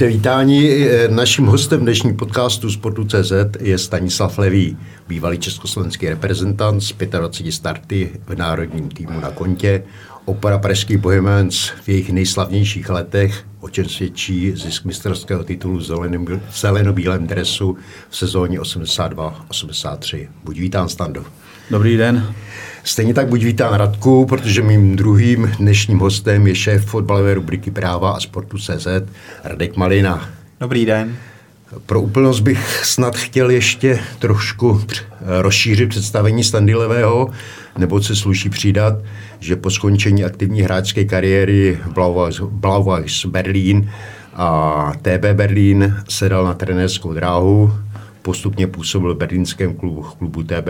Buďte vítáni. Naším hostem dnešní podcastu Sportu.cz je Stanislav Levý, bývalý československý reprezentant z 25 starty v národním týmu na kontě, opera Pražský Bohemians v jejich nejslavnějších letech, o čem svědčí zisk mistrovského titulu v zelenobílém dresu v sezóně 82-83. Buď vítán, Stando. Dobrý den. Stejně tak buď vítán Radku, protože mým druhým dnešním hostem je šéf fotbalové rubriky Práva a sportu CZ Radek Malina. Dobrý den. Pro úplnost bych snad chtěl ještě trošku rozšířit představení Standilevého, nebo se sluší přidat, že po skončení aktivní hráčské kariéry v Blauweiss Berlín a TB Berlín se dal na trenérskou dráhu, postupně působil v berlínském klubu, klubu TB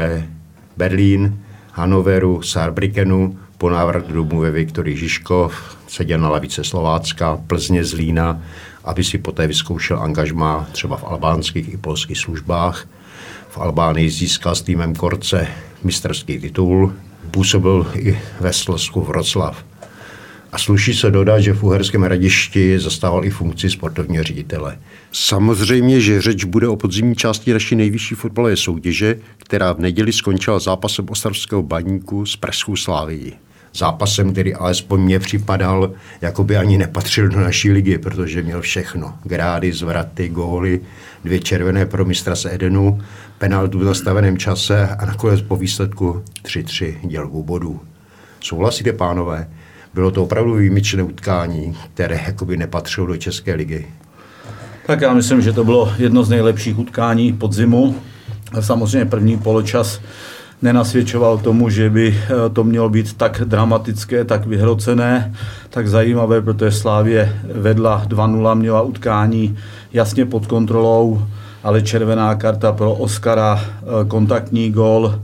Berlín, Hanoveru, Saarbrückenu, po návratu domů ve Viktorii Žižkov, seděl na lavice Slovácka, Plzně, Zlína, aby si poté vyzkoušel angažma třeba v albánských i polských službách. V Albánii získal s týmem Korce mistrský titul, působil i ve Slesku Vroclav. A sluší se dodat, že v Uherském hradišti zastával i funkci sportovního ředitele. Samozřejmě, že řeč bude o podzimní části naší nejvyšší fotbalové soutěže, která v neděli skončila zápasem ostravského baníku s Pražskou Slávií. Zápasem, který alespoň mě připadal, jako by ani nepatřil do naší ligy, protože měl všechno. Grády, zvraty, góly, dvě červené pro mistra z Edenu, penaltu v zastaveném čase a nakonec po výsledku 3-3 dělbu bodů. Souhlasíte, pánové? Bylo to opravdu výjimečné utkání, které jakoby nepatřilo do České ligy. Tak já myslím, že to bylo jedno z nejlepších utkání podzimu. Samozřejmě první poločas nenasvědčoval tomu, že by eh, to mělo být tak dramatické, tak vyhrocené, tak zajímavé, protože Slávě vedla 2-0, měla utkání jasně pod kontrolou, ale červená karta pro Oskara, eh, kontaktní gol,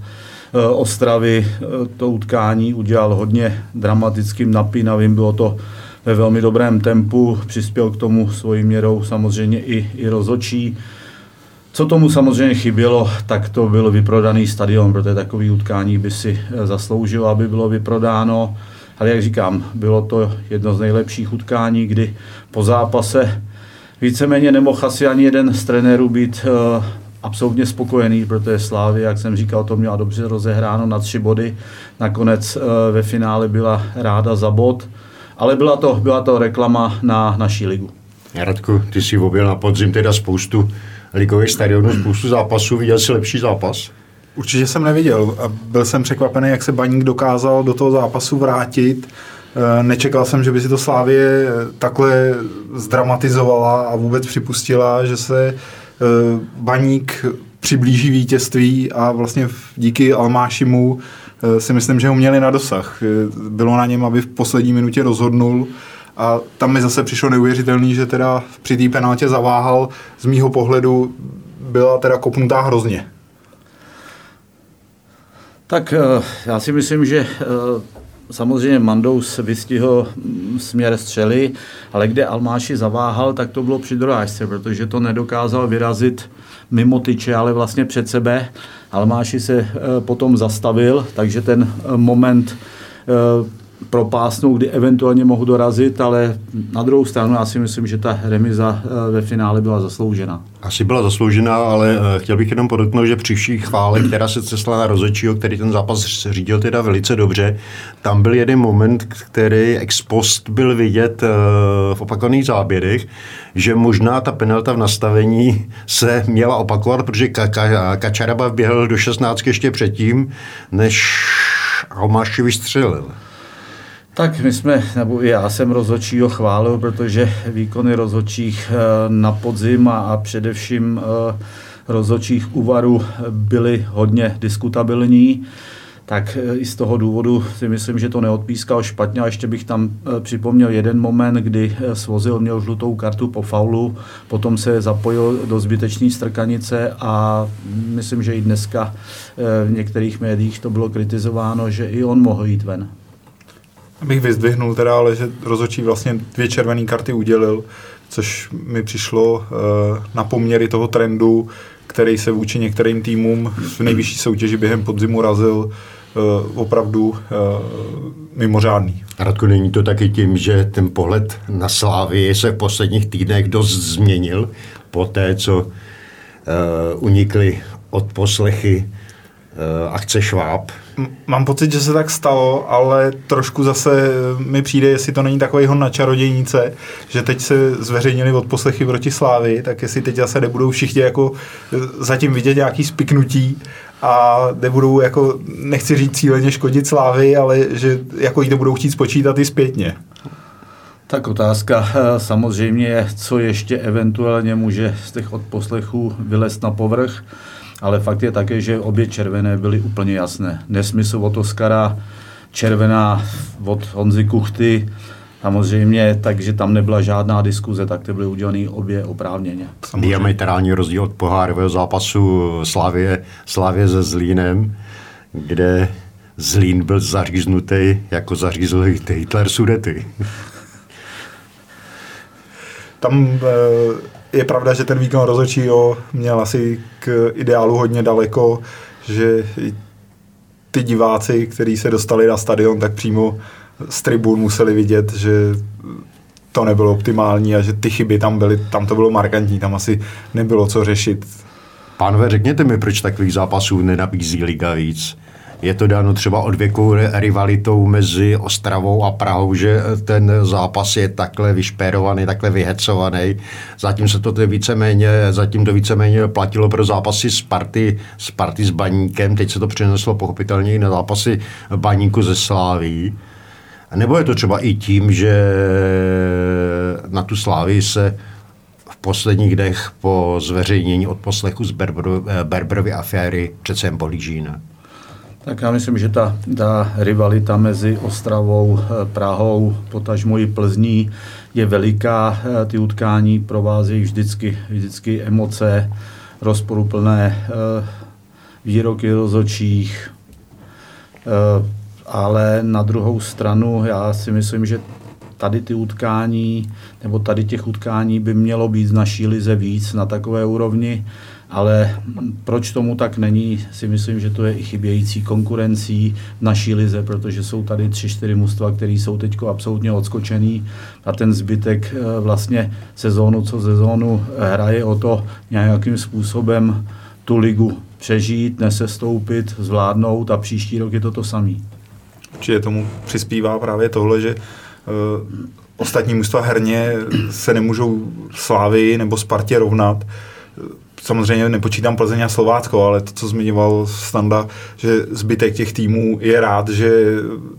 Ostravy eh, to utkání udělal hodně dramatickým, napínavým, bylo to ve velmi dobrém tempu, přispěl k tomu svojí měrou samozřejmě i, i rozočí. Co tomu samozřejmě chybělo, tak to byl vyprodaný stadion, protože takový utkání by si eh, zasloužilo, aby bylo vyprodáno. Ale jak říkám, bylo to jedno z nejlepších utkání, kdy po zápase víceméně nemohl asi ani jeden z trenérů být absolutně spokojený, protože Slávy, jak jsem říkal, to měla dobře rozehráno na tři body. Nakonec eh, ve finále byla ráda za bod, ale byla to, byla to reklama na naší ligu. Radku, ty jsi objel na podzim teda spoustu ligových stadionů, spoustu zápasů. Viděl jsi lepší zápas? Určitě jsem neviděl a byl jsem překvapený, jak se Baník dokázal do toho zápasu vrátit. Eh, nečekal jsem, že by si to Slávě takhle zdramatizovala a vůbec připustila, že se Eh, Baník přiblíží vítězství a vlastně díky Almášimu eh, si myslím, že ho měli na dosah. Eh, bylo na něm, aby v poslední minutě rozhodnul a tam mi zase přišlo neuvěřitelný, že teda při té penaltě zaváhal. Z mýho pohledu byla teda kopnutá hrozně. Tak já si myslím, že Samozřejmě Mandous vystihl směr střely, ale kde Almáši zaváhal, tak to bylo při dorážce, protože to nedokázal vyrazit mimo tyče, ale vlastně před sebe. Almáši se eh, potom zastavil, takže ten eh, moment eh, propásnou, kdy eventuálně mohu dorazit, ale na druhou stranu já si myslím, že ta remiza eh, ve finále byla zasloužena. Asi byla zasloužená, ale eh, chtěl bych jenom podotknout, že při vší chvále, která se cestla na rozhodčího, který ten zápas řídil teda velice dobře, tam byl jeden moment, který ex post byl vidět eh, v opakovaných záběrech, že možná ta penalta v nastavení se měla opakovat, protože Kačaraba běhl do 16 ještě předtím, než Almáši vystřelil. Tak my jsme, nebo já jsem rozhodčího chválil, protože výkony rozhodčích eh, na podzim a především eh, rozhodčích úvaru byly hodně diskutabilní tak eh, i z toho důvodu si myslím, že to neodpískal špatně. A ještě bych tam připomněl jeden moment, kdy Svozil měl žlutou kartu po faulu, potom se zapojil do zbytečné strkanice a myslím, že i dneska v některých médiích to bylo kritizováno, že i on mohl jít ven bych vyzdvihnul teda, ale že rozhodčí vlastně dvě červené karty udělil, což mi přišlo uh, na poměry toho trendu, který se vůči některým týmům v nejvyšší soutěži během podzimu razil. opravdu mimořádný. Radko, není to taky tím, že ten pohled na Slávy se v posledních týdnech dost změnil po té, co uh, unikly od poslechy uh, akce Šváb? Mám pocit, že se tak stalo, ale trošku zase mi přijde, jestli to není takový hon na čarodějnice, že teď se zveřejnili odposlechy proti Slávy, tak jestli teď zase nebudou všichni jako zatím vidět nějaký spiknutí a nebudou jako, nechci říct cíleně škodit Slávy, ale že jako jí to budou chtít spočítat i zpětně. Tak otázka eh, samozřejmě co ještě eventuálně může z těch odposlechů vylézt na povrch, ale fakt je také, že obě červené byly úplně jasné. Nesmysl od Oskara, červená od Honzy Kuchty, Samozřejmě, takže tam nebyla žádná diskuze, tak ty byly udělané obě oprávněně. Diametrální rozdíl od pohárového zápasu Slavě, Slavě se Zlínem, kde Zlín byl zaříznutý, jako zařízl Hitler Sudety. Tam eh, je pravda, že ten výkon rozhodčího měl asi k ideálu hodně daleko, že ty diváci, kteří se dostali na stadion, tak přímo z tribun museli vidět, že to nebylo optimální a že ty chyby tam byly, tam to bylo markantní, tam asi nebylo co řešit. Pánové, řekněte mi, proč takových zápasů nenabízí Liga víc? Je to dáno třeba odvěkou rivalitou mezi Ostravou a Prahou, že ten zápas je takhle vyšpérovaný, takhle vyhecovaný. Zatím se to víceméně, zatím to víceméně platilo pro zápasy Sparty, Sparty s Baníkem, teď se to přeneslo pochopitelně i na zápasy Baníku ze Sláví. Nebo je to třeba i tím, že na tu slávy se v posledních dnech po zveřejnění od poslechu z Berberovy aféry přece jen? Tak já myslím, že ta, ta rivalita mezi Ostravou, Prahou, potažmo i Plzní je veliká. Ty utkání provázejí vždycky, vždycky emoce, rozporuplné eh, výroky rozhodčích, eh, ale na druhou stranu já si myslím, že tady ty utkání, nebo tady těch utkání by mělo být z naší lize víc na takové úrovni, ale proč tomu tak není, si myslím, že to je i chybějící konkurencí v naší lize, protože jsou tady tři, čtyři mužstva, které jsou teď absolutně odskočený a ten zbytek eh, vlastně sezónu co sezónu hraje o to nějakým způsobem tu ligu přežít, nesestoupit, zvládnout a příští rok je to to samý. Určitě tomu přispívá právě tohle, že uh, ostatní mužstva herně se nemůžou Slávy nebo Spartě rovnat. Samozřejmě nepočítám Plzeň a Slovácko, ale to, co zmiňoval Standa, že zbytek těch týmů je rád, že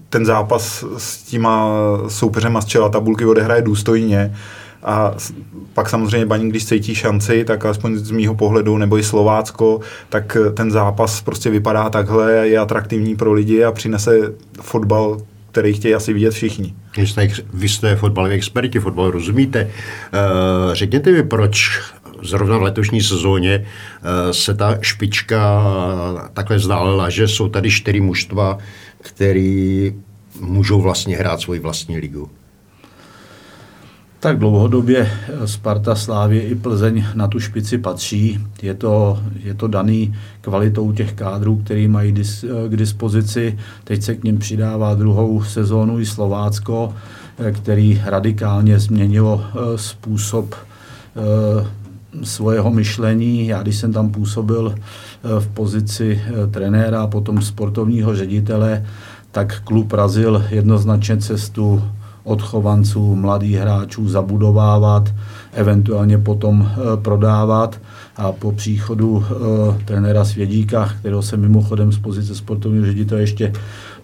ten zápas s těma soupeřema z čela tabulky odehraje důstojně a pak samozřejmě Baník, když cítí šanci, tak aspoň z mýho pohledu, nebo i Slovácko, tak ten zápas prostě vypadá takhle, je atraktivní pro lidi a přinese fotbal, který chtějí asi vidět všichni. Vy jste fotbaloví experti, fotbal rozumíte. Uh, řekněte mi, proč zrovna v letošní sezóně uh, se ta špička takhle vzdálila, že jsou tady čtyři mužstva, který můžou vlastně hrát svoji vlastní ligu. Tak dlouhodobě Sparta, Slávě i Plzeň na tu špici patří. Je to, je to daný kvalitou těch kádrů, který mají dis, k dispozici. Teď se k ním přidává druhou sezónu i Slovácko, který radikálně změnilo eh, způsob eh, svého myšlení. Já, když jsem tam působil eh, v pozici trenéra a potom sportovního ředitele, tak klub razil jednoznačně cestu odchovanců, mladých hráčů zabudovávat, eventuálně potom eh, prodávat a po příchodu e, trenéra Svědíka, kterého se mimochodem z pozice sportovního ředitele ještě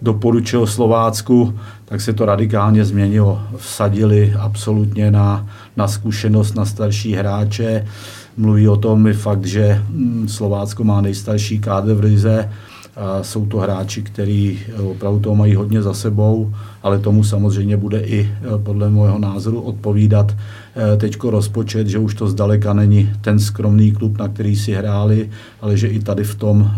doporučil Slovácku, tak se to radikálně změnilo. Vsadili absolutně na, na zkušenost, na starší hráče. Mluví o tom i fakt, že hm, Slovácko má nejstarší kádr v Rize, a jsou to hráči, kteří eh, opravdu toho mají hodně za sebou, ale tomu samozřejmě bude i eh, podle mého názoru odpovídat teďko rozpočet, že už to zdaleka není ten skromný klub, na který si hráli, ale že i tady v tom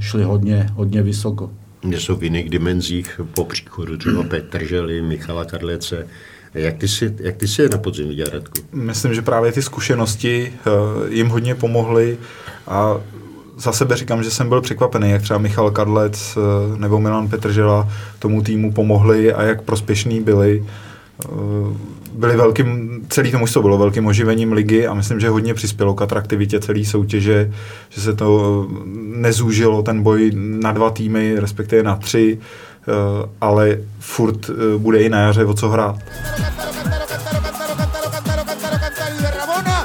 šli hodně, hodně vysoko. Jsou v jiných dimenzích po příchodu třeba Petr Želi, Michala Karlece, jak ty, si, jak ty si je na podzim viděl, Radku? Myslím, že právě ty zkušenosti jim hodně pomohly a za sebe říkám, že jsem byl překvapený, jak třeba Michal Kadlec nebo Milan Petržela tomu týmu pomohli a jak prospěšní byli byli velkým, celý to mužstvo bylo velkým oživením ligy a myslím, že hodně přispělo k atraktivitě celé soutěže, že se to nezúžilo ten boj na dva týmy, respektive na tři, eh, ale furt eh, bude i na jaře o co hrát.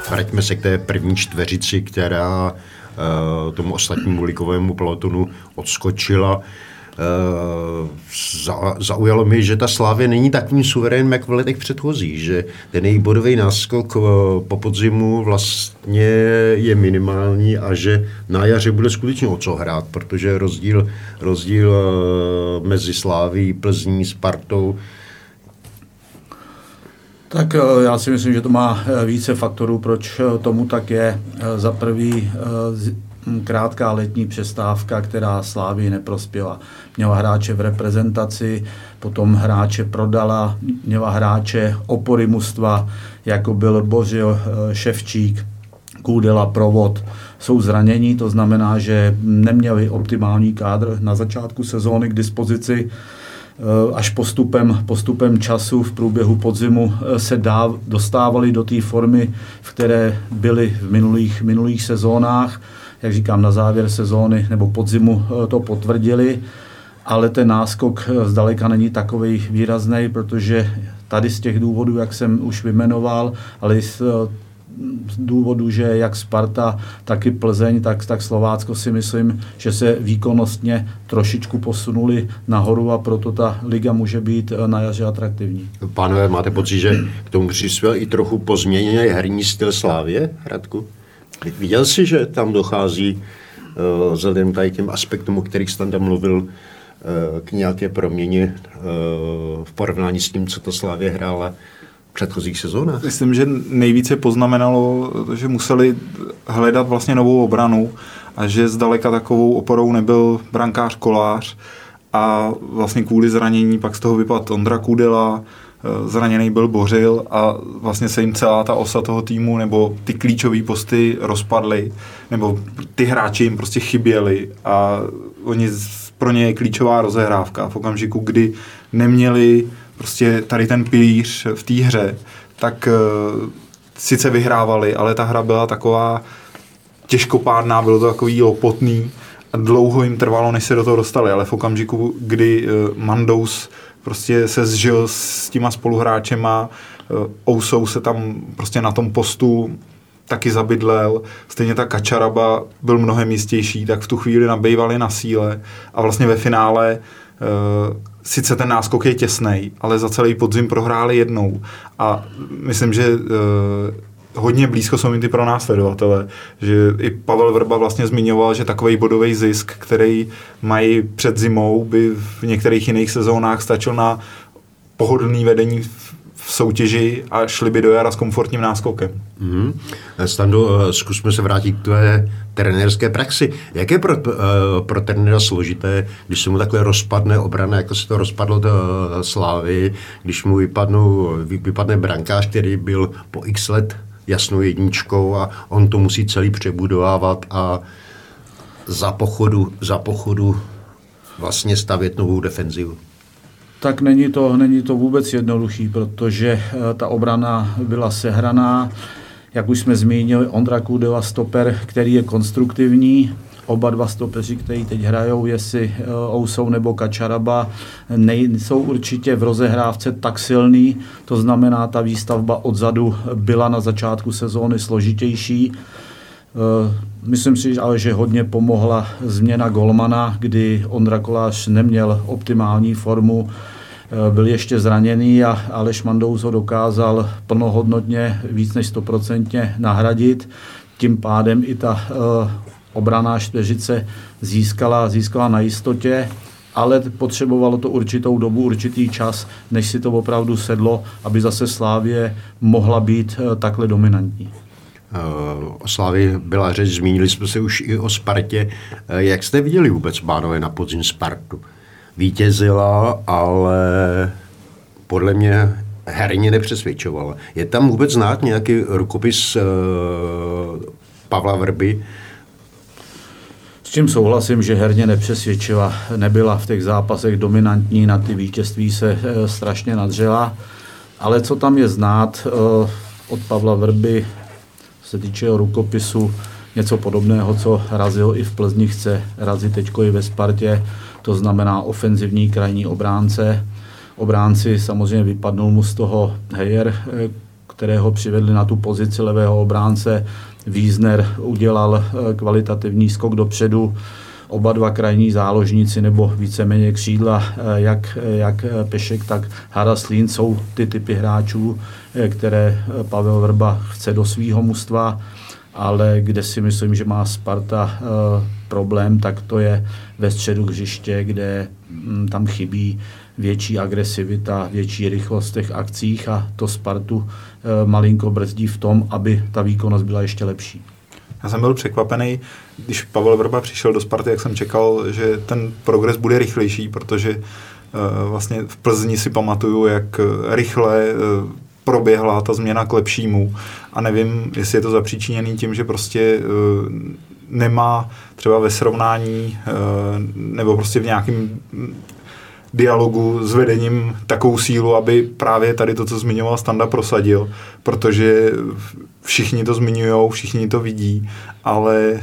Vraťme se k té první čtveřici, která eh, tomu ostatnímu ligovému pelotonu odskočila. Uh, zaujalo mi, že ta Slávě není takovým suverénem, jak v letech předchozí, že ten její bodový náskok uh, po podzimu vlastně je minimální a že na jaře bude skutečně o co hrát, protože rozdíl, rozdíl uh, mezi Sláví, Plzní, Spartou tak já si myslím, že to má více faktorů, proč tomu tak je. Za prvý krátká letní přestávka, která Slávii neprospěla. Měla hráče v reprezentaci, potom hráče prodala, měla hráče opory mužstva, jako byl Bořil eh, Ševčík, Kůdela, Provod, jsou zranění, to znamená, že neměli optimální kádr na začátku sezóny k dispozici. Eh, až postupem, postupem času v průběhu podzimu eh, se dá, dostávali do té formy, v které byly v minulých, minulých sezónách jak říkám, na závěr sezóny nebo podzimu eh, to potvrdili, ale ten náskok eh, zdaleka není takový výrazný, protože tady z těch důvodů, jak jsem už vymenoval, ale z, eh, z důvodu, že jak Sparta, tak i Plzeň, tak, tak Slovácko si myslím, že se výkonnostně trošičku posunuli nahoru a proto ta liga může být na jaře atraktivní. Pánové, máte pocit, že k tomu přispěl i trochu pozměněný herní styl Slávě, Radku? Viděl jsi, že tam dochází uh, vzhledem tady těm aspektům, o kterých jsi tam mluvil, uh, k nějaké proměně uh, v porovnání s tím, co to Slávě hrála v předchozích sezónách? Myslím, že nejvíce poznamenalo, že museli hledat vlastně novou obranu a že zdaleka takovou oporou nebyl brankář Kolář a vlastně kvůli zranění pak z toho vypadl Ondra Kudela, zraněný byl Bořil a vlastně se jim celá ta osa toho týmu nebo ty klíčové posty rozpadly, nebo ty hráči jim prostě chyběli a oni pro ně je klíčová rozehrávka v okamžiku, kdy neměli prostě tady ten pilíř v té hře, tak uh, sice vyhrávali, ale ta hra byla taková těžkopádná, bylo to takový lopotný a dlouho jim trvalo, než se do toho dostali, ale v okamžiku, kdy uh, Mandous prostě se zžil s těma spoluhráčema, eh, Ousou se tam prostě na tom postu taky zabydlel, stejně tak Kačaraba byl mnohem jistější, tak v tu chvíli nabývali na síle. A vlastně ve finále uh, sice ten náskok je těsný, ale za celý podzim prohráli jednou. A myslím, že uh, hodně blízko jsou mi ty pronásledovatele, že i Pavel Vrba vlastně zmiňoval, že takový bodový zisk, který mají před zimou, by v některých jiných sezónách stačil na pohodlný vedení v soutěži a šli by do jara s komfortním náskokem. Mm-hmm. Stando, eh, zkusme se vrátit k tvé trenérské praxi. Jak je pro, uh, pro trenéra složité, když se mu takhle rozpadne obrana, jako se to rozpadlo do Slávy, když mu vypadnou, vypadne brankář, který byl po x let jasnou jedničkou a on to musí celý přebudovávat a za pochodu, za pochodu vlastně stavět novou defenzivu. Tak není to, není to vůbec jednoduchý, protože eh, ta obrana byla sehraná. Jak už jsme zmínili, Ondra Kudela stoper, který je konstruktivní, oba dva stopeři, kteří teď hrajou, jestli eh, Ousou nebo Kačaraba, nejsou určitě v rozehrávce tak silný, to znamená, ta výstavba odzadu byla na začátku sezóny složitější. Eh, myslím si ale, že hodně pomohla změna Golmana, kdy Ondra Kolář neměl optimální formu, eh, byl ještě zraněný a Aleš Mandous ho dokázal plnohodnotně víc než 100% nahradit. Tím pádem i ta obraná čtveřice získala, získala na jistotě, ale potřebovalo to určitou dobu, určitý čas, než si to opravdu sedlo, aby zase Slávě mohla být eh, takhle dominantní. Eh, o Slávě byla řeč, zmínili jsme se už i o Spartě. Eh, jak jste viděli vůbec, pánové, na podzim Spartu? Vítězila, ale podle mě herně nepřesvědčovala. Je tam vůbec znát nějaký rukopis Pavla Vrby, čím souhlasím, že herně nepřesvědčila, nebyla v těch zápasech dominantní, na ty vítězství se e, strašně nadřela, ale co tam je znát e, od Pavla Vrby, se týče rukopisu, něco podobného, co razil i v Plzni, chce razit teď i ve Spartě, to znamená ofenzivní krajní obránce. Obránci samozřejmě vypadnul mu z toho Heyer, e, kterého přivedli na tu pozici levého obránce. Wiesner udělal eh, kvalitativní skok dopředu. Oba dva krajní záložníci nebo víceméně křídla, eh, jak, jak Pešek, tak Haraslín jsou ty typy hráčů, eh, které Pavel Vrba chce do svého mužstva, ale kde si myslím, že má Sparta problém, tak to je ve středu hřiště, kde hm, tam chybí větší agresivita, větší rychlost v těch akcích a to Spartu eh, malinko brzdí v tom, aby ta výkonnost byla ještě lepší. Já jsem byl překvapený, když Pavel Vrba přišel do Sparty, jak jsem čekal, že ten progres bude rychlejší, protože uh, vlastně v Plzni si pamatuju, jak rychle uh, proběhla ta změna k lepšímu a nevím, jestli je to zapříčiněný tím, že prostě nemá třeba ve srovnání nebo prostě v nějakém dialogu s vedením takovou sílu, aby právě tady to, co zmiňoval Standa, prosadil, protože všichni to zmiňují, všichni to vidí, ale eh,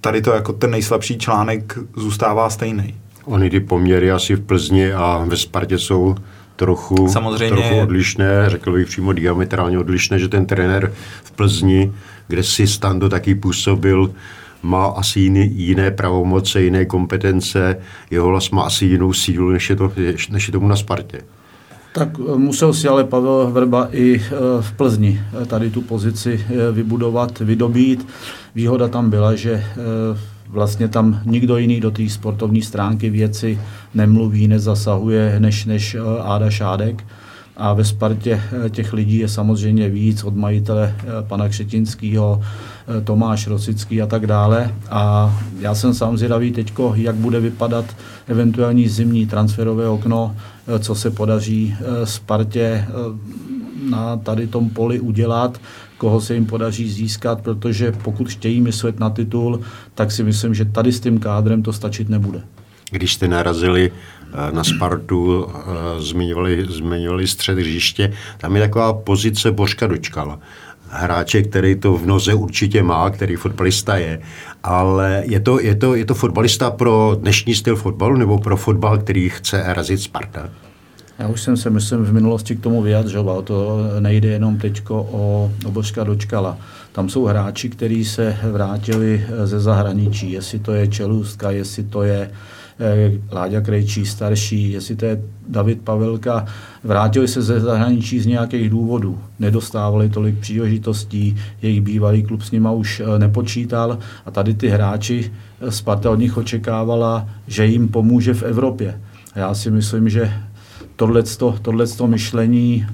tady to jako ten nejslabší článek zůstává stejný. Ony ty poměry asi v Plzni a ve Spartě jsou trochu, Samozřejmě. trochu odlišné, řekl bych přímo diametrálně odlišné, že ten trenér v Plzni, kde si Stando taky působil, má asi jiný, jiné pravomoce, jiné kompetence, jeho hlas má asi jinou sílu, než je, to, než je tomu na Spartě. Tak eh, musel si ale Pavel Vrba i eh, v Plzni eh, tady tu pozici vybudovat, vydobít. Výhoda tam byla, že vlastně tam nikdo jiný do té sportovní stránky věci nemluví, nezasahuje, než, než Áda Šádek. A ve Spartě těch lidí je samozřejmě víc od majitele pana Křetinského, Tomáš Rosický a tak dále. A já jsem sám zvědavý teď, jak bude vypadat eventuální zimní transferové okno, eh, co se podaří eh, Spartě na tady tom poli udělat, koho se jim podaří získat, protože pokud chtějí myslet na titul, tak si myslím, že tady s tím kádrem to stačit nebude. Když jste narazili na Spartu, zmiňovali, zmiňovali střed hřiště, tam je taková pozice Božka Dočkala hráče, který to v noze určitě má, který fotbalista je, ale je to, je to, je to fotbalista pro dnešní styl fotbalu nebo pro fotbal, který chce razit Sparta? Já už jsem se, myslím, v minulosti k tomu vyjadřoval. To nejde jenom teď o Obořka Dočkala. Tam jsou hráči, kteří se vrátili ze zahraničí. Jestli to je Čelůstka, jestli to je Eh, Láďa Krejčí starší, jestli to je David Pavelka, vrátili se ze zahraničí z nějakých důvodů. Nedostávali tolik příležitostí, jejich bývalý klub s nima už eh, nepočítal a tady ty hráči eh, Sparta od nich očekávala, že jim pomůže v Evropě. A já si myslím, že tohleto, tohleto myšlení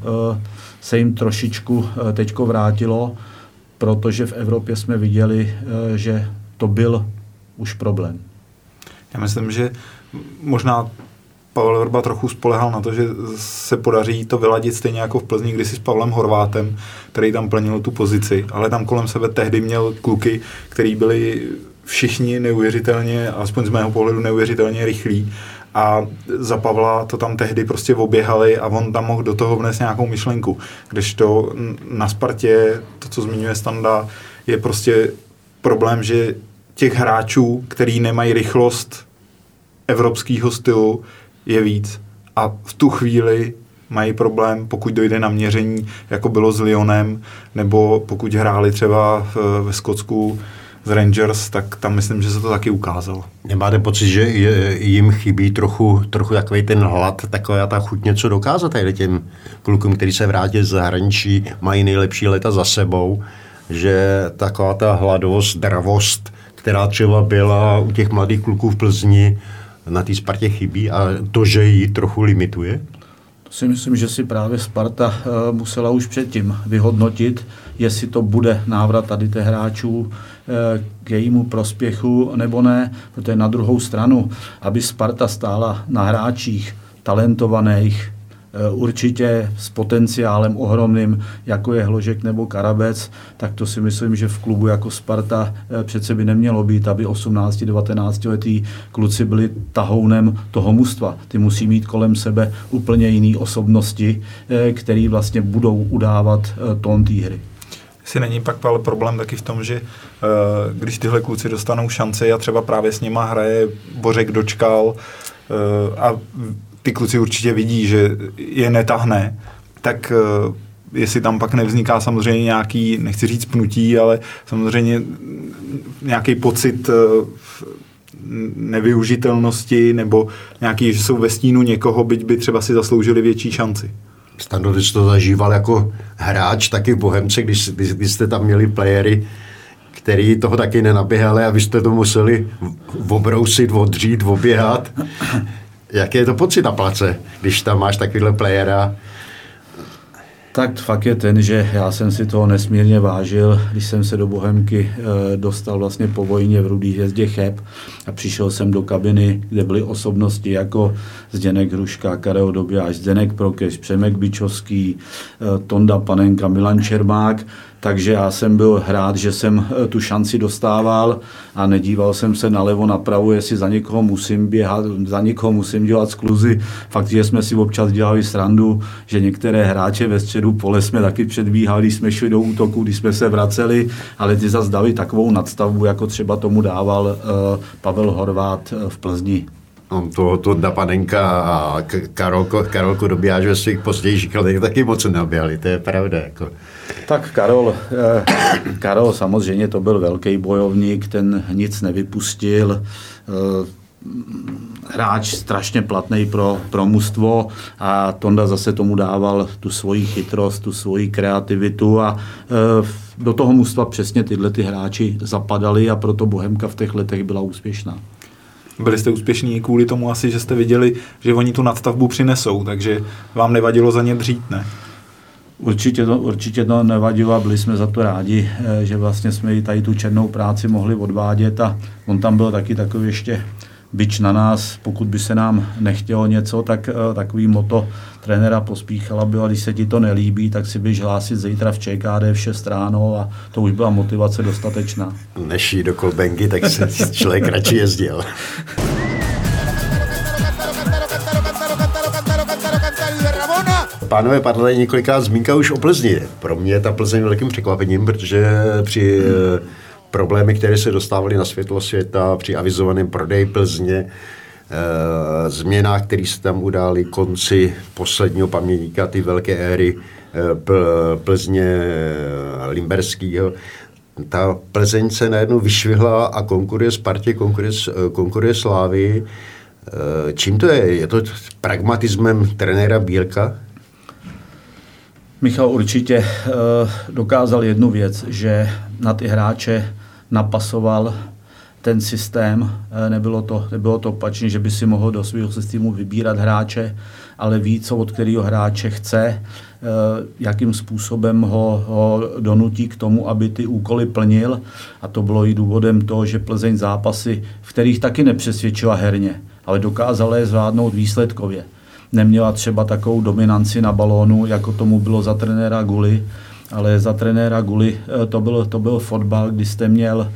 se jim trošičku teďko vrátilo, protože v Evropě jsme viděli, že to byl už problém. Já myslím, že možná Pavel Vrba trochu spolehal na to, že se podaří to vyladit stejně jako v Plzni, kdy si s Pavlem Horvátem, který tam plnil tu pozici, ale tam kolem sebe tehdy měl kluky, který byli všichni neuvěřitelně, aspoň z mého pohledu neuvěřitelně rychlí a za Pavla to tam tehdy prostě oběhali a on tam mohl do toho vnést nějakou myšlenku. Kdežto na Spartě, to, co zmiňuje Standa, je prostě problém, že těch hráčů, který nemají rychlost evropského stylu, je víc. A v tu chvíli mají problém, pokud dojde na měření, jako bylo s Lyonem, nebo pokud hráli třeba ve Skotsku z Rangers, tak tam myslím, že se to taky ukázalo. Nemáte pocit, že jim chybí trochu, trochu takový ten hlad, taková ta chuť něco dokázat tady těm klukům, který se vrátí z zahraničí, mají nejlepší leta za sebou, že taková ta hladovost, dravost která třeba byla u těch mladých kluků v Plzni, na té Spartě chybí a to, že ji trochu limituje? To si myslím, že si právě Sparta eh, musela už předtím vyhodnotit, jestli to bude návrat tady těch hráčů eh, k jejímu prospěchu nebo ne, protože na druhou stranu, aby Sparta stála na hráčích talentovaných, určitě s potenciálem ohromným, jako je Hložek nebo Karabec, tak to si myslím, že v klubu jako Sparta přece by nemělo být, aby 18-19 letý kluci byli tahounem toho mužstva. Ty musí mít kolem sebe úplně jiné osobnosti, které vlastně budou udávat tón té hry si není pak ale problém taky v tom, že když tyhle kluci dostanou šanci a třeba právě s nima hraje Bořek Dočkal a ty kluci určitě vidí, že je netahne, tak uh, jestli tam pak nevzniká samozřejmě nějaký, nechci říct pnutí, ale samozřejmě nějaký pocit uh, nevyužitelnosti nebo nějaký, že jsou ve stínu někoho, byť by třeba si zasloužili větší šanci. Stando, to zažíval jako hráč taky v Bohemce, když, když, když jste tam měli playery, který toho taky nenaběhali a vy jste to museli obrousit, odřít, oběhat. Jaký je to pocit na place, když tam máš takovýhle playera? Tak fakt je ten, že já jsem si toho nesmírně vážil, když jsem se do Bohemky e, dostal vlastně po vojně v Rudý hvězdě Cheb a přišel jsem do kabiny, kde byly osobnosti jako Zdenek Hruška, Karel Dobiáš, Zdenek Prokeš, Přemek Bičovský, e, Tonda Panenka, Milan Čermák takže já jsem byl rád, že jsem eh, tu šanci dostával a nedíval jsem se nalevo, napravo, jestli za někoho musím běhat, za někoho musím dělat skluzy. Fakt, že jsme si občas dělali srandu, že některé hráče ve středu pole jsme taky předbíhali, když jsme šli do útoku, když jsme se vraceli, ale ty zase dali takovou nadstavbu, jako třeba tomu dával uh, Pavel Horvát uh, v Plzni. On to, to Dapanenka a Karolko, Karolko Dobijáš ve svých pozdějších letech taky moc naběhali, to je pravda. Jako. Tak Karol, eh, Karol samozřejmě to byl velký bojovník, ten nic nevypustil. Eh, hráč strašně platný pro, pro mužstvo a Tonda zase tomu dával tu svoji chytrost, tu svoji kreativitu a eh, do toho mužstva přesně tyhle ty hráči zapadali a proto Bohemka v těch letech byla úspěšná. Byli jste úspěšní kvůli tomu asi, že jste viděli, že oni tu nadstavbu přinesou, takže vám nevadilo za ně dřít, ne? Určitě to, určitě to nevadilo a byli jsme za to rádi, eh, že vlastně jsme i tady tu černou práci mohli odvádět a on tam byl taky takový ještě byč na nás, pokud by se nám nechtělo něco, tak eh, takový moto trenéra Pospíchala bylo, když se ti to nelíbí, tak si běž hlásit zítra v ČKD v 6 ráno a to už byla motivace dostatečná. Než do Kolbenky, tak se člověk radši jezdil. Pánové, padla několikrát zmínka už o Plzni. Pro mě je ta Plzeň velkým překvapením, protože při hmm. Problémy, které se dostávaly na světlo světa, při avizovaném prodeji Plzně, e, změnách, které se tam udály konci posledního pamětníka, ty velké éry e, Plzně Limberského, ta Plzeň se najednou vyšvihla a konkuruje Spartě, konkuruje, konkuruje Slávy. Čím to je? Je to pragmatismem trenéra Bílka? Michal určitě dokázal jednu věc, že na ty hráče napasoval ten systém. Uh, nebylo to, nebylo to opačně, že by si mohl do svého systému vybírat hráče, ale ví, co od kterého hráče chce, uh, jakým způsobem ho, ho donutí k tomu, aby ty úkoly plnil. A to bylo i důvodem toho, že Plzeň zápasy, v kterých taky nepřesvědčila herně, ale dokázala je zvládnout výsledkově neměla třeba takovou dominanci na balónu, jako tomu bylo za trenéra Guli, ale za trenéra Guli eh, to byl, to byl fotbal, kdy jste měl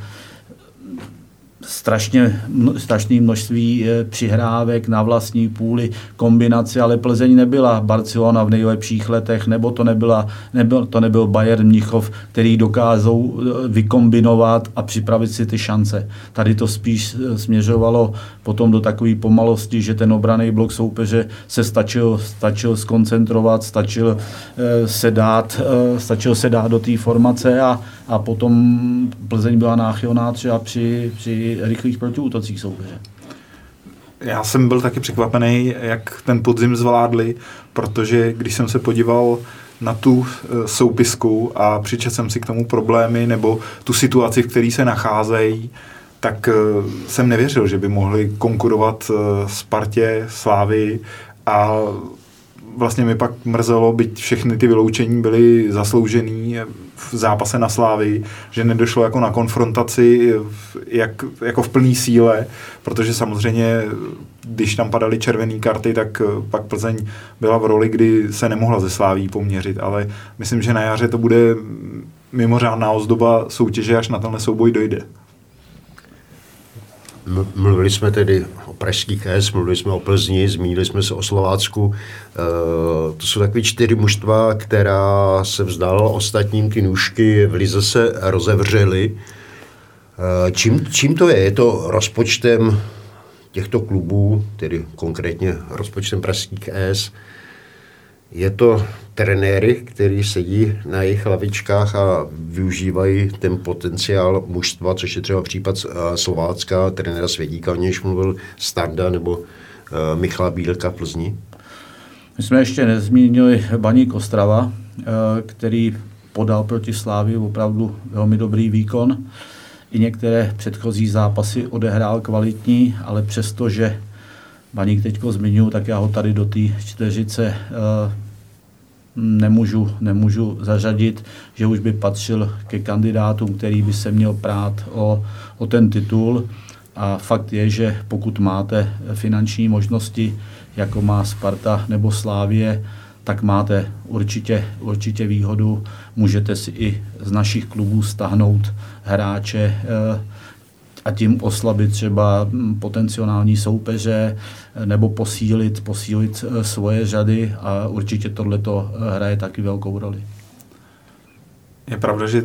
strašně, strašné množství eh, přihrávek na vlastní půli, kombinace, ale Plzeň nebyla Barcelona v nejlepších letech, nebo to, nebyla, nebyl, to nebyl Bayern Mnichov, který dokázou eh, vykombinovat a připravit si ty šance. Tady to spíš eh, směřovalo potom do takové pomalosti, že ten obraný blok soupeře se stačil, stačil skoncentrovat, stačil se dát, stačil se dát do té formace a, a potom Plzeň byla náchylná třeba při, při rychlých protiútocích soupeře. Já jsem byl taky překvapený, jak ten podzim zvládli, protože když jsem se podíval na tu e, soupisku a přičet jsem si k tomu problémy nebo tu situaci, v které se nacházejí, tak e, jsem nevěřil, že by mohli konkurovat e, Spartě, Slávy a vlastně mi pak mrzelo, byť všechny ty vyloučení byly zasloužený v zápase na Slávy, že nedošlo jako na konfrontaci jak, jako v plné síle, protože samozřejmě, když tam padaly červené karty, tak pak Plzeň byla v roli, kdy se nemohla ze Sláví poměřit, ale myslím, že na jaře to bude mimořádná ozdoba soutěže, až na tenhle souboj dojde. Mluvili jsme tedy o pražských S, mluvili jsme o Plzni, zmínili jsme se o Slovácku. E, to jsou takové čtyři mužstva, která se vzdala ostatním, ty nůžky v Lize se rozevřely. E, čím, čím to je? Je to rozpočtem těchto klubů, tedy konkrétně rozpočtem pražských S, je to trenéry, kteří sedí na jejich lavičkách a využívají ten potenciál mužstva, což je třeba případ eh, Slovácka, trenéra Svědíka, o nějž mluvil Standa nebo uh, Michala Bílka v Plzni? My jsme ještě nezmínili Baník Ostrava, uh, který podal proti Slávii opravdu velmi dobrý výkon. I některé předchozí zápasy odehrál kvalitní, ale přesto, že Baník teďko zmiňuji, tak já ho tady do té čtyřice uh, nemůžu, nemůžu zařadit, že už by patřil ke kandidátům, který by se měl prát o, o ten titul. A fakt je, že pokud máte finanční možnosti, jako má Sparta nebo Slávie, tak máte určitě, určitě výhodu. Můžete si i z našich klubů stahnout hráče, eh, a tím oslabit třeba hm, potenciální soupeře eh, nebo posílit, posílit eh, svoje řady a určitě tohleto eh, hraje taky velkou roli. Je pravda, že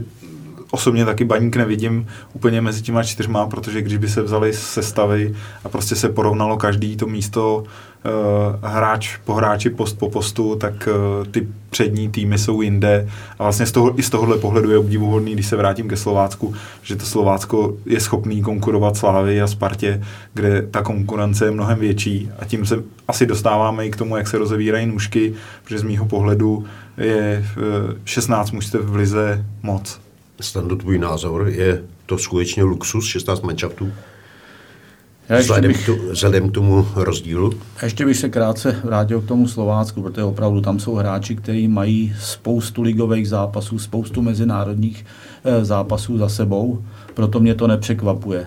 osobně taky baník nevidím úplně mezi těma čtyřma, protože když by se vzali sestavy a prostě se porovnalo každý to místo uh, hráč po hráči, post po postu, tak uh, ty přední týmy jsou jinde. A vlastně z toho, i z tohohle pohledu je obdivuhodný, když se vrátím ke Slovácku, že to Slovácko je schopný konkurovat Slávy a Spartě, kde ta konkurence je mnohem větší. A tím se asi dostáváme i k tomu, jak se rozevírají nůžky, protože z mýho pohledu je uh, 16 mužstev v lize moc. Stando, tvůj názor, je to skutečně luxus 16 manšaftů? Vzhledem, bych, tu, vzhledem k tomu rozdílu? Ještě bych se krátce vrátil k tomu Slovácku, protože opravdu tam jsou hráči, kteří mají spoustu ligových zápasů, spoustu mezinárodních eh, zápasů za sebou, proto mě to nepřekvapuje.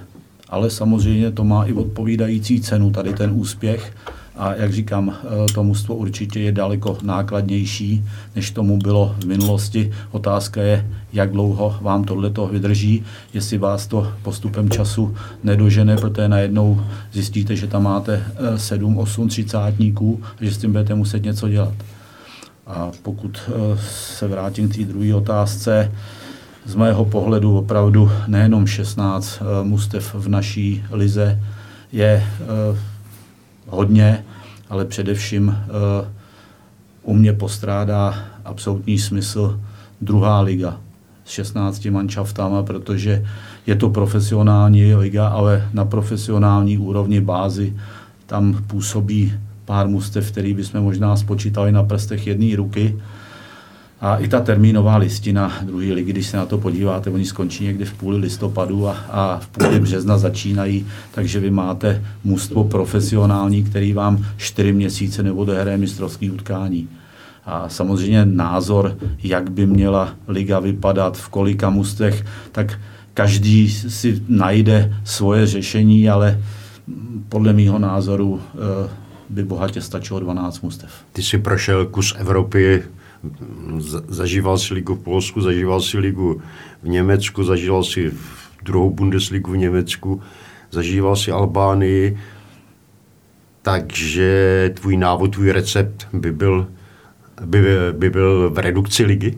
Ale samozřejmě to má i odpovídající cenu, tady ten úspěch. A jak říkám, eh, to mužstvo určitě je daleko nákladnější, než tomu bylo v minulosti. Otázka je, jak dlouho vám tohleto vydrží, jestli vás to postupem času nedožene, protože najednou zjistíte, že tam máte 7, 8 třicátníků že s tím budete muset něco dělat. A pokud eh, se vrátím k té druhé otázce, z mého pohledu opravdu nejenom 16 eh, mustev v naší lize je hodně, ale především eh, u mě postrádá absolutní smysl druhá liga s 16 manšaftama, protože je to profesionální liga, ale na profesionální úrovni bázy tam působí pár mustev, který bychom možná spočítali na prstech jedné ruky a i ta termínová listina druhé ligy, když se na to podíváte, oni skončí někdy v půli listopadu a, a v půli března začínají, takže vy máte mužstvo profesionální, který vám čtyři měsíce nebo dohraje mistrovský utkání. A samozřejmě názor, jak by měla liga vypadat, v kolika mustech, tak každý si najde svoje řešení, ale podle mého názoru eh, by bohatě stačilo 12 mustev. Ty jsi prošel kus Evropy zažíval si ligu v Polsku, zažíval si ligu v Německu, zažíval si druhou Bundesligu v Německu, zažíval si Albánii, takže tvůj návod, tvůj recept by byl, by, by byl v redukci ligy?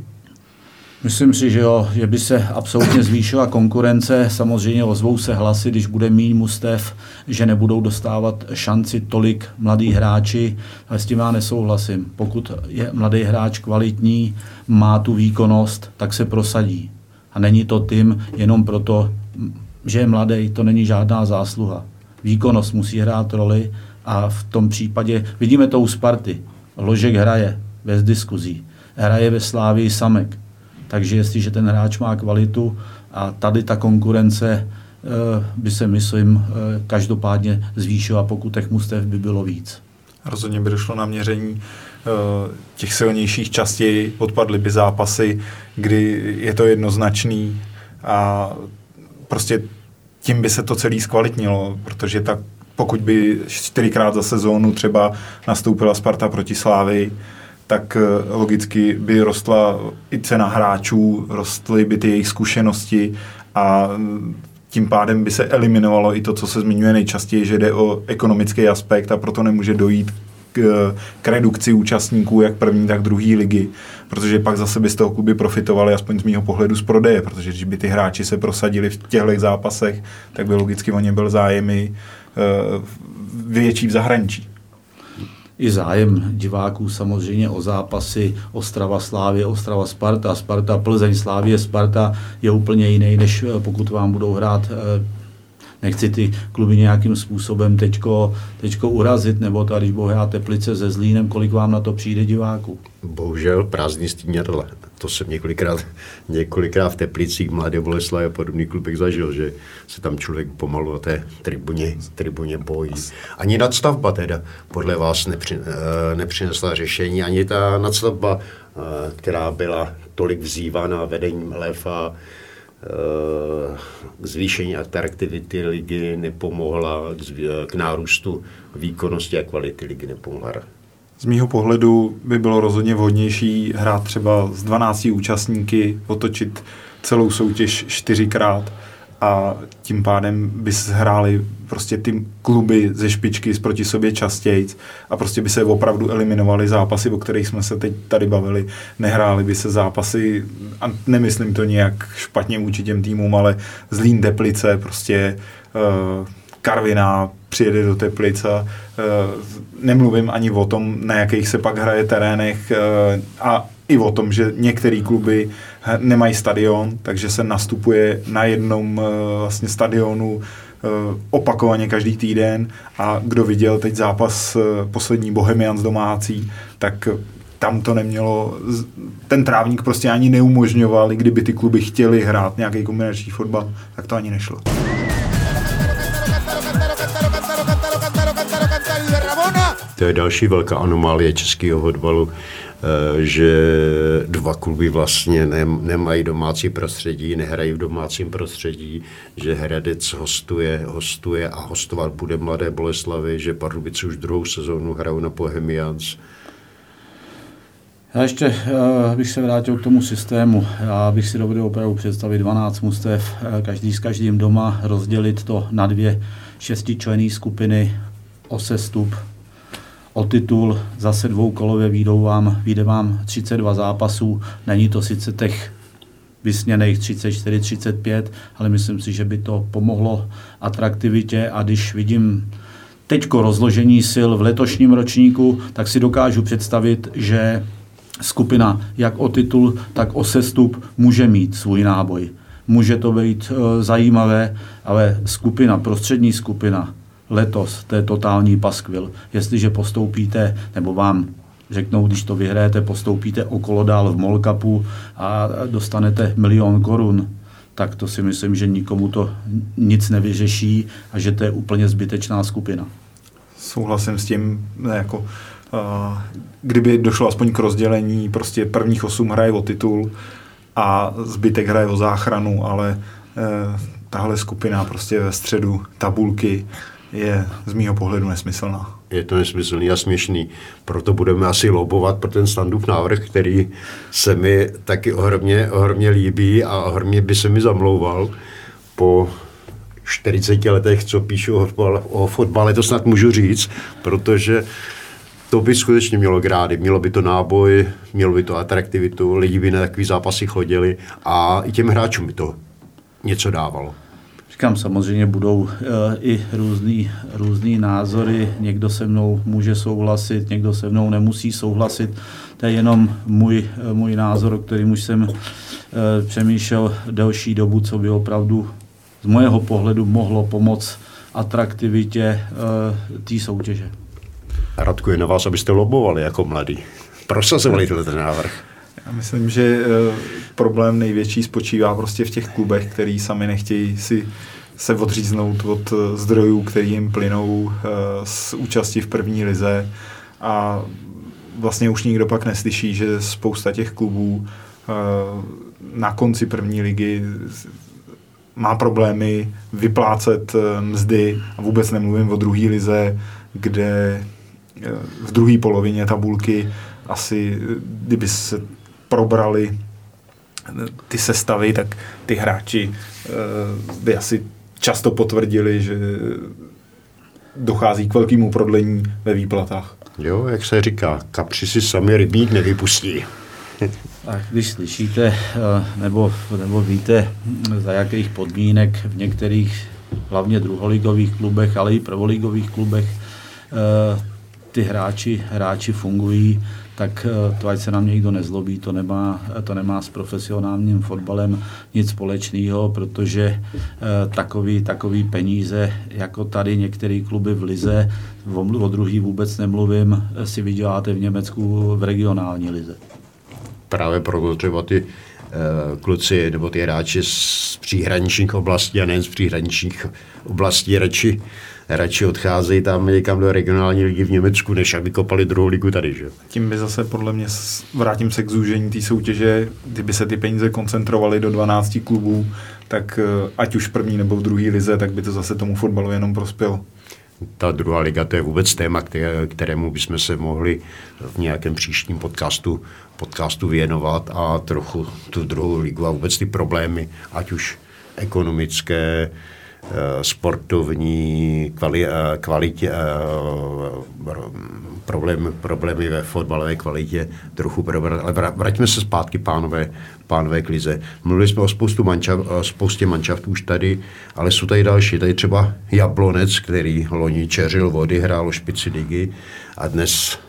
Myslím si, že jo, že by se absolutně zvýšila konkurence. Samozřejmě ozvou se hlasy, když bude méně mustev, že nebudou dostávat šanci tolik mladí hráči, ale s tím já nesouhlasím. Pokud je mladý hráč kvalitní, má tu výkonnost, tak se prosadí. A není to tím jenom proto, že je mladý, to není žádná zásluha. Výkonnost musí hrát roli a v tom případě, vidíme to u Sparty, Ložek hraje bez diskuzí, hraje ve Slávii Samek, takže jestliže ten hráč má kvalitu a tady ta konkurence eh, by se, myslím, eh, každopádně zvýšila, pokud těch mustev by bylo víc. Rozhodně by došlo na měření těch silnějších častěji, odpadly by zápasy, kdy je to jednoznačný a prostě tím by se to celé zkvalitnilo, protože tak pokud by čtyřikrát za sezónu třeba nastoupila Sparta proti Slávy, tak eh, logicky by rostla i cena hráčů, rostly by ty jejich zkušenosti a mm, tím pádem by se eliminovalo i to, co se zmiňuje nejčastěji, že jde o ekonomický aspekt a proto nemůže dojít k, k redukci účastníků jak první, tak druhé ligy, protože pak zase by z toho kluby profitovali, aspoň z mého pohledu z prodeje, protože když by ty hráči se prosadili v těchto zápasech, tak by logicky o ně byl zájem i uh, větší v zahraničí i zájem diváků samozřejmě o zápasy Ostrava Slávě, Ostrava Sparta, Sparta Plzeň, Slávě Sparta je úplně jiný, než eh, pokud vám budou hrát eh, nechci ty kluby nějakým způsobem teďko, teďko urazit, nebo to, když bohá Teplice se Zlínem, kolik vám na to přijde diváků? Bohužel prázdný stýňadle. To jsem několikrát, několikrát v Teplicích, Mladé Boleslavě a podobných klubech zažil, že se tam člověk pomalu o té tribuně, tribuně bojí. Ani nadstavba teda podle vás nepři, eh, nepřinesla řešení, ani ta nadstavba, eh, která byla tolik vzývána vedením LEF a k zvýšení atraktivity ligy nepomohla, k nárůstu výkonnosti a kvality ligy nepomohla. Z mýho pohledu by bylo rozhodně vhodnější hrát třeba z 12 účastníky, otočit celou soutěž čtyřikrát a tím pádem by se hrály prostě ty kluby ze špičky proti sobě častěji a prostě by se opravdu eliminovaly zápasy, o kterých jsme se teď tady bavili. Nehrály by se zápasy, a nemyslím to nějak špatně vůči těm týmům, ale Zlín Teplice, prostě uh, Karviná přijede do Teplice. Uh, nemluvím ani o tom, na jakých se pak hraje terénech uh, a i o tom, že některé kluby nemají stadion, takže se nastupuje na jednom vlastně stadionu Eh, opakovaně každý týden a kdo viděl teď zápas eh, poslední Bohemians domácí, tak tam to nemělo, ten trávník prostě ani neumožňoval, i kdyby ty kluby chtěli hrát nějaký kombinační fotbal, tak to ani nešlo. To je další velká anomálie českého fotbalu, Eh, že dva kluby vlastně nemají domácí prostředí, nehrají v domácím prostředí, že Hradec hostuje, hostuje a hostovat bude Mladé Boleslavy, že Pardubice už druhou sezónu hrajou na Bohemians. Já ještě uh, bych se vrátil k tomu systému. Já bych si dovedl opravdu představit 12 mustev, uh, každý s každým doma, rozdělit to na dvě šestičlenné skupiny o sestup, o titul zase dvoukolově výjdou vám, vyjde vám 32 zápasů. Není to sice těch vysněných 34, 35, ale myslím si, že by to pomohlo atraktivitě a když vidím teďko rozložení sil v letošním ročníku, tak si dokážu představit, že skupina jak o titul, tak o sestup může mít svůj náboj. Může to být e, zajímavé, ale skupina, prostřední skupina, letos, to je totální paskvil. Jestliže postoupíte, nebo vám řeknou, když to vyhrajete, postoupíte okolo dál v Molkapu a dostanete milion korun, tak to si myslím, že nikomu to nic nevyřeší a že to je úplně zbytečná skupina. Souhlasím s tím, jako, uh, kdyby došlo aspoň k rozdělení, prostě prvních osm hraje o titul a zbytek hraje o záchranu, ale uh, tahle skupina prostě ve středu tabulky je z mýho pohledu nesmyslná. Je to nesmyslný a směšný. Proto budeme asi lobovat pro ten standův návrh, který se mi taky ohromně, ohromně líbí a ohromně by se mi zamlouval po 40 letech, co píšu o, fotbale, o fotbale, to snad můžu říct, protože to by skutečně mělo grády, mělo by to náboj, mělo by to atraktivitu, lidi by na takový zápasy chodili a i těm hráčům by to něco dávalo. Říkám, samozřejmě budou e, i různý, různý názory, někdo se mnou může souhlasit, někdo se mnou nemusí souhlasit. To je jenom můj, e, můj názor, o kterým už jsem e, přemýšlel delší dobu, co by opravdu z mojeho pohledu mohlo pomoct atraktivitě e, té soutěže. Radku, je na vás, abyste lobovali jako mladý. Prosazovali ten návrh. Já myslím, že problém největší spočívá prostě v těch klubech, který sami nechtějí si se odříznout od uh, zdrojů, který jim plynou z účasti v první lize. A vlastně už nikdo pak neslyší, že spousta těch klubů na konci první ligy má problémy vyplácet mzdy. A vůbec nemluvím o druhé lize, kde v druhé polovině tabulky asi, kdyby se probrali ty sestavy, tak ty hráči by asi často potvrdili, že dochází k velkému prodlení ve výplatách. Jo, jak se říká, kapři si sami rybník nevypustí. A když slyšíte eh, nebo, nebo víte, za jakých podmínek v některých hlavně druholigových klubech, ale i prvoligových klubech eh, ty hráči, hráči fungují, tak eh, to ať se nám někdo nezlobí, to nemá, to nemá s profesionálním fotbalem nic společného, protože eh, takový, takový peníze, jako tady některé kluby v Lize, o, druhý vůbec nemluvím, si vyděláte v Německu v regionální lize. Právě proto třeba ty eh, kluci nebo ty hráči z příhraničních oblastí a nejen z příhraničních oblastí radši radši odcházejí tam někam do regionální ligy v Německu, než aby kopali druhou ligu tady. Že? Tím by zase podle mě, vrátím se k zúžení té soutěže, kdyby se ty peníze koncentrovaly do 12 klubů, tak eh, ať už v první nebo v druhé lize, tak by to zase tomu fotbalu jenom prospělo ta druhá liga, to je vůbec téma, kterému bychom se mohli v nějakém příštím podcastu, podcastu věnovat a trochu tu druhou ligu a vůbec ty problémy, ať už ekonomické, sportovní kvali, eh, kvalitě, eh, problémy, problémy ve fotbalové kvalitě trochu probrat. Ale vraťme se zpátky, pánové, pánové klize. Mluvili jsme o spoustu mančav, spoustě manšaftů už tady, ale jsou tady další. Tady třeba Jablonec, který loni čeřil vody, hrál o špici ligy a dnes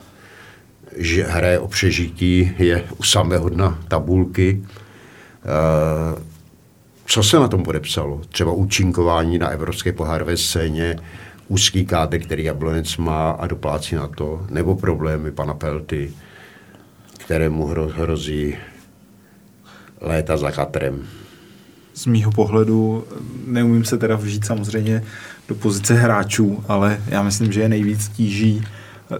že hraje o přežití, je u samého dna tabulky. Co se na tom podepsalo? Třeba účinkování na evropské pohárové scéně, úzký kádr, který Jablonec má a doplácí na to, nebo problémy pana Pelty, kterému hro, hrozí léta za katrem. Z mýho pohledu neumím se teda vžít samozřejmě do pozice hráčů, ale já myslím, že je nejvíc tíží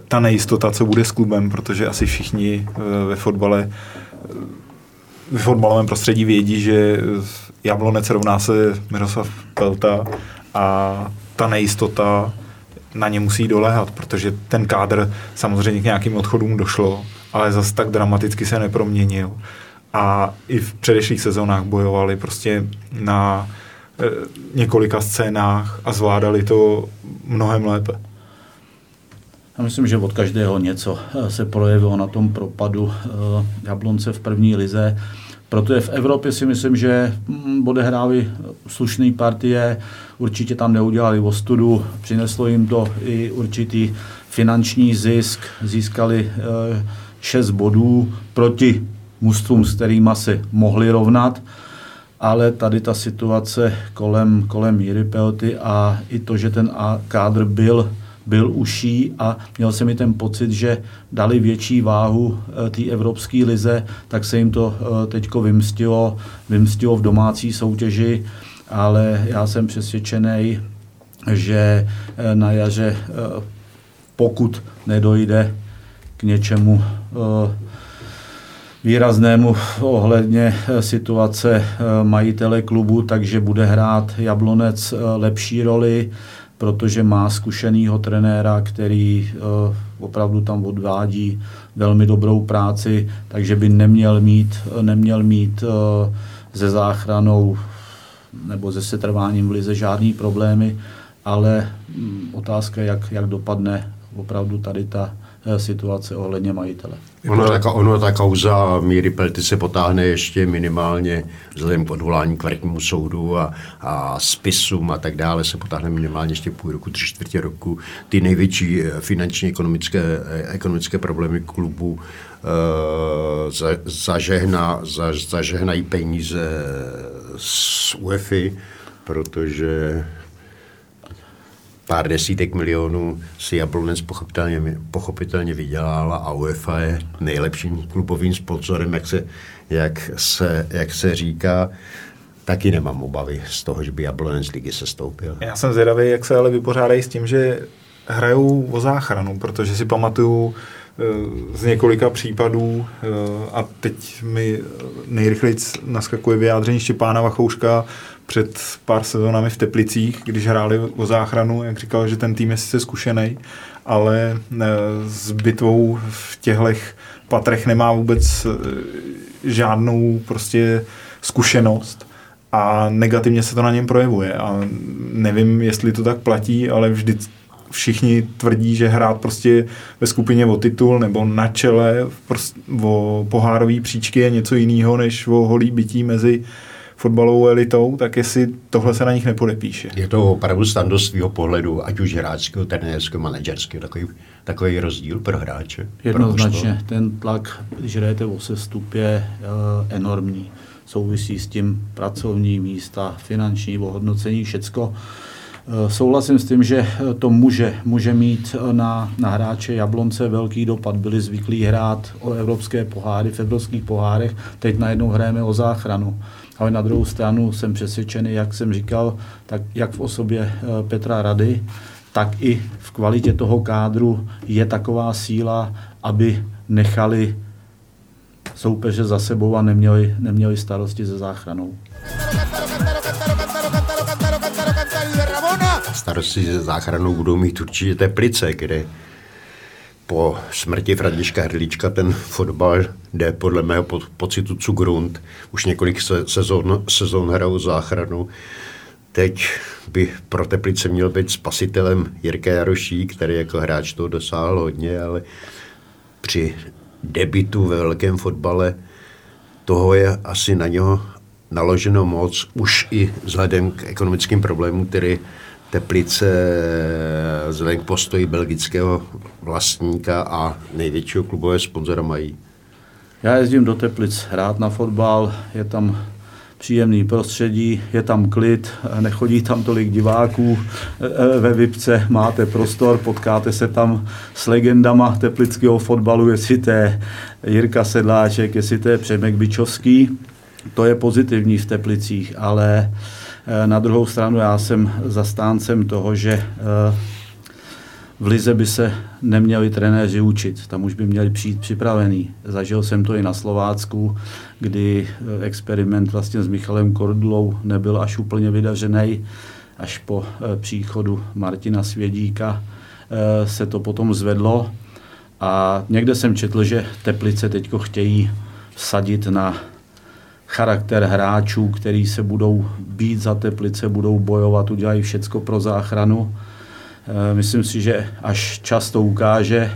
ta nejistota, co bude s klubem, protože asi všichni eh, ve fotbale ve fotbalovém prostředí vědí, že Jablonec rovná se Miroslav Pelta a ta nejistota na ně musí doléhat, protože ten kádr samozřejmě k nějakým odchodům došlo, ale zase tak dramaticky se neproměnil. A i v předešlých sezónách bojovali prostě na e, několika scénách a zvládali to mnohem lépe. Já myslím, že od každého něco e, se projevilo na tom propadu e, Jablonce v první lize. Protože v Evropě si myslím, že mm, odehráli slušné partie, určitě tam neudělali ostudu, přineslo jim to i určitý finanční zisk, získali 6 eh, bodů proti mužstvům, s kterými se mohli rovnat, ale tady ta situace kolem, kolem Míry Pelty a i to, že ten kádr byl byl uší a měl jsem mi ten pocit, že dali větší váhu eh, té evropské lize, tak se jim to eh, teď vymstilo, vymstilo v domácí soutěži, ale já jsem přesvědčený, že eh, na jaře, pokud nedojde k něčemu výraznému ohledně situace majitele klubu, takže bude hrát Jablonec lepší roli protože má zkušenýho trenéra, který uh, opravdu tam odvádí velmi dobrou práci, takže by neměl mít, neměl mít uh, se záchranou nebo se setrváním v lize žádný problémy, ale um, otázka, jak, jak dopadne opravdu tady ta situace ohledně majitele. Ono, ta, ono ta kauza Míry Pelty se potáhne ještě minimálně vzhledem k odvolání kvalitnímu soudu a, a spisům a tak dále se potáhne minimálně ještě půl roku, tři čtvrtě roku. Ty největší eh, finanční ekonomické, eh, ekonomické problémy klubu uh, za, zažehna, za, zažehnají peníze z UEFI, protože pár desítek milionů si Jablonec pochopitelně, pochopitelně vydělal a UEFA je nejlepším klubovým sponsorem, jak se, jak se, jak se říká. Taky nemám obavy z toho, že by Jablonec ligy se stoupil. Já jsem zvědavý, jak se ale vypořádají s tím, že hrajou o záchranu, protože si pamatuju z několika případů a teď mi nejrychleji naskakuje vyjádření Štěpána Vachouška před pár sezónami v Teplicích, když hráli o záchranu, jak říkal, že ten tým je sice zkušený, ale s bitvou v těchto patrech nemá vůbec žádnou prostě zkušenost a negativně se to na něm projevuje. A nevím, jestli to tak platí, ale vždy všichni tvrdí, že hrát prostě ve skupině o titul nebo na čele prostě o pohárový příčky je něco jiného, než o holý bytí mezi fotbalovou elitou, tak jestli tohle se na nich nepodepíše. Je to opravdu stando svého pohledu, ať už hráčského, trenérského, manažerského, takový, takový rozdíl pro hráče. Jednoznačně, pro ten tlak, když hrajete o sestup, je uh, enormní souvisí s tím pracovní místa, finanční ohodnocení, všecko. Eh, souhlasím s tím, že to může, může mít na, na hráče Jablonce velký dopad. Byli zvyklí hrát o evropské poháry, v evropských pohárech, teď najednou hrajeme o záchranu. Ale na druhou stranu jsem přesvědčený, jak jsem říkal, tak jak v osobě eh, Petra Rady, tak i v kvalitě toho kádru je taková síla, aby nechali soupeře za sebou a neměli, neměli starosti se záchranou. Starosti se záchranou budou mít určitě Teplice, kde po smrti Františka Hrdlička ten fotbal jde podle mého pocitu cugrund. Už několik sezon, sezon hrajou záchranu. Teď by pro Teplice měl být spasitelem Jirka Jaroší, který jako hráč to dosáhl hodně, ale při debitu ve velkém fotbale, toho je asi na něho naloženo moc, už i vzhledem k ekonomickým problémům, který Teplice vzhledem k postoji belgického vlastníka a největšího klubové sponzora mají. Já jezdím do Teplic hrát na fotbal, je tam příjemný prostředí, je tam klid, nechodí tam tolik diváků. E, e, ve Vipce máte prostor, potkáte se tam s legendama teplického fotbalu, jestli to je Jirka Sedláček, jestli to je Přemek Bičovský. To je pozitivní v Teplicích, ale e, na druhou stranu já jsem zastáncem toho, že v Lize by se neměli trenéři učit, tam už by měli přijít připravený. Zažil jsem to i na Slovácku, kdy eh, experiment vlastně s Michalem Kordlou nebyl až úplně vydařený. Až po eh, příchodu Martina Svědíka eh, se to potom zvedlo. A někde jsem četl, že Teplice teď chtějí sadit na charakter hráčů, který se budou být za Teplice, budou bojovat, udělají všecko pro záchranu. Eh, myslím si, že až často ukáže,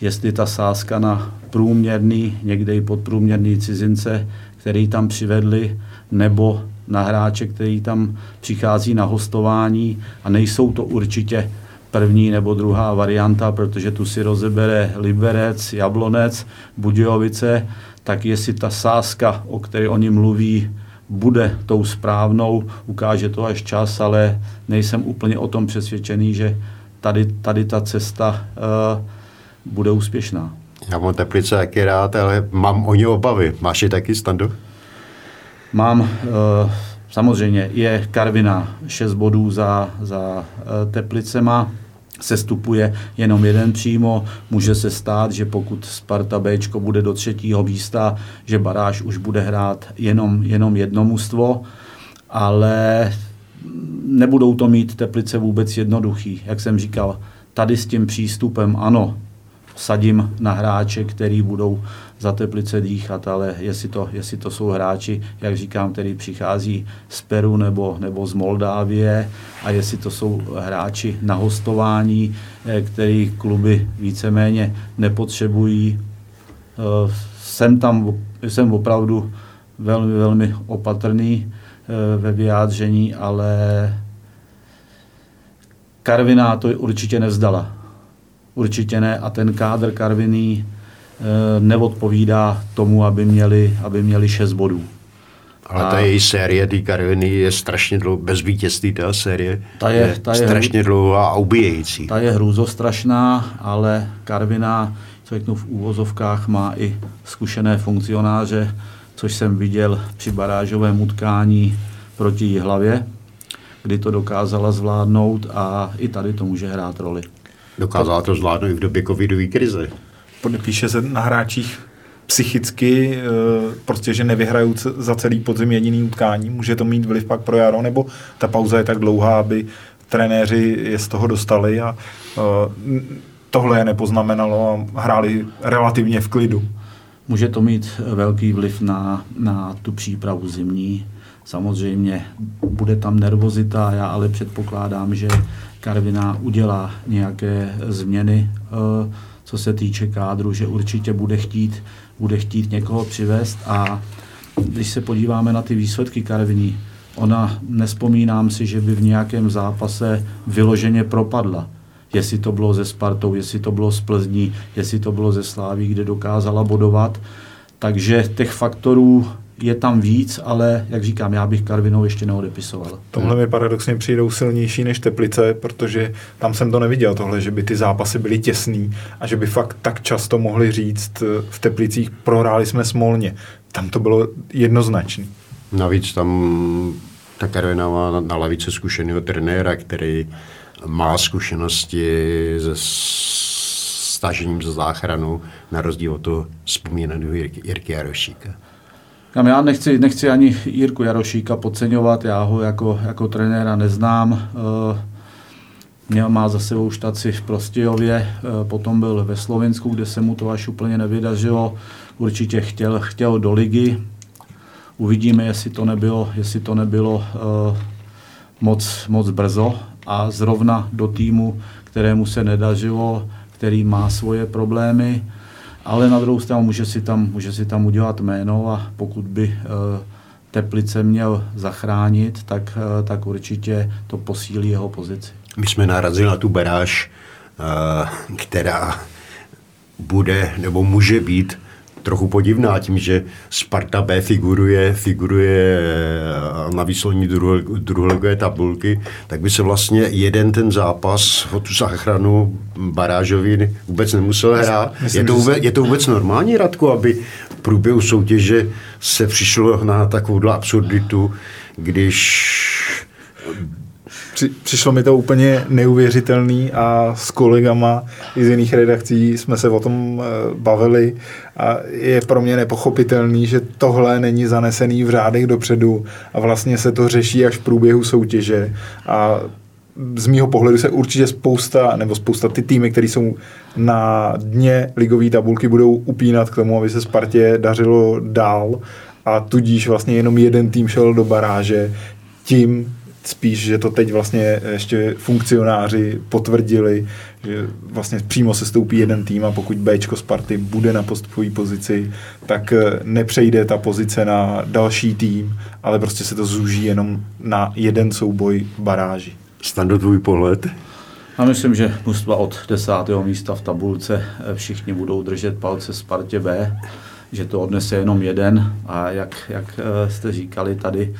jestli ta sázka na průměrný, někde i podprůměrný cizince, který tam přivedli, nebo na hráče, který tam přichází na hostování. A nejsou to určitě první nebo druhá varianta, protože tu si rozebere Liberec, Jablonec, Budějovice, tak jestli ta sázka, o které oni mluví, bude tou správnou, ukáže to až čas, ale nejsem úplně o tom přesvědčený, že tady, tady ta cesta uh, bude úspěšná. Já mám Teplice taky rád, ale mám o ně obavy. Máš je taky, Stando? Mám, uh, samozřejmě, je Karvina 6 bodů za, za uh, Teplicema, sestupuje jenom jeden přímo. Může se stát, že pokud Sparta B bude do třetího místa, že baráž už bude hrát jenom, jenom jedno mužstvo, ale nebudou to mít Teplice vůbec jednoduchý. Jak jsem říkal, tady s tím přístupem ano, sadím na hráče, který budou za Teplice dýchat, ale jestli to, jestli to jsou hráči, jak říkám, který přichází z Peru nebo, nebo z Moldávie a jestli to jsou hráči na hostování, eh, který kluby víceméně nepotřebují. Eh, jsem tam, jsem opravdu velmi, velmi opatrný eh, ve vyjádření, ale Karviná to určitě nevzdala. Určitě ne. A ten kádr Karviný neodpovídá tomu, aby měli, aby měli 6 bodů. Ale ta její série, ty Karviny, je strašně dlouho, bez vítězství ta série ta je, je, ta je strašně dlouhá a ubíjející. Ta je hrůzostrašná, ale Karviná, co řeknu v úvozovkách, má i zkušené funkcionáře, což jsem viděl při barážovém utkání proti hlavě kdy to dokázala zvládnout a i tady to může hrát roli. Dokázala to zvládnout i v době covidové krize. Píše se na hráčích psychicky, eh, prostě, že nevyhrajou za celý podzim jediný utkání. Může to mít vliv pak pro jaro, nebo ta pauza je tak dlouhá, aby trenéři je z toho dostali a eh, tohle je nepoznamenalo a hráli relativně v klidu. Může to mít velký vliv na, na tu přípravu zimní. Samozřejmě bude tam nervozita, já ale předpokládám, že Karviná udělá nějaké změny, eh, co se týče kádru, že určitě bude chtít, bude chtít někoho přivést a když se podíváme na ty výsledky Karviní, ona, nespomínám si, že by v nějakém zápase vyloženě propadla. Jestli to bylo ze Spartou, jestli to bylo z Plzní, jestli to bylo ze Sláví, kde dokázala bodovat. Takže těch faktorů je tam víc, ale jak říkám, já bych Karvinou ještě neodepisoval. Tohle mi paradoxně přijdou silnější než Teplice, protože tam jsem to neviděl tohle, že by ty zápasy byly těsný a že by fakt tak často mohli říct v Teplicích prohráli jsme smolně. Tam to bylo jednoznačné. Navíc tam ta Karvina má na lavice zkušeného trenéra, který má zkušenosti se stažením za záchranu, na rozdíl od toho vzpomínaného Jirky Jarošíka. Já nechci, nechci ani Jirku Jarošíka podceňovat, já ho jako, jako trenéra neznám. Eh, měl má za sebou štaci v Prostějově, eh, potom byl ve Slovensku, kde se mu to až úplně nevydařilo. Určitě chtěl, chtěl do ligy. Uvidíme, jestli to nebylo, jestli to nebylo uh, moc, moc brzo a zrovna do týmu, kterému se nedařilo, který má svoje problémy, ale na druhou stranu může si tam, může si tam udělat jméno a pokud by uh, Teplice měl zachránit, tak, uh, tak určitě to posílí jeho pozici. My jsme narazili na tu baráž, která bude nebo může být trochu podivná tím, že Sparta B figuruje, figuruje eh, na výslední druholegové tabulky, tak by se vlastně jeden ten zápas o tu záchranu barážovi vůbec nemusel hrát. Myslím, je, to vůbec, je to vůbec normální, Radku, aby v průběhu soutěže se přišlo na takovou absurditu, když při, přišlo mi to úplně neuvěřitelný a s kolegama z jiných redakcí jsme se o tom eh, bavili a je pro mě nepochopitelný, že tohle není zanesený v řádech dopředu a vlastně se to řeší až v průběhu soutěže a z mýho pohledu se určitě spousta, nebo spousta ty týmy, které jsou na dně ligové tabulky, budou upínat k tomu, aby se Spartě dařilo dál a tudíž vlastně jenom jeden tým šel do baráže. Tím spíš, že to teď vlastně ještě funkcionáři potvrdili, že vlastně přímo se stoupí jeden tým a pokud Bčko Sparty bude na postupové pozici, tak eh, nepřejde ta pozice na další tým, ale prostě se to zúží jenom na jeden souboj v baráži. Stando, tvůj pohled? Já myslím, že mužstva od desátého místa v tabulce eh, všichni budou držet palce Spartě B, že to odnese jenom jeden a jak, jak eh, jste říkali tady,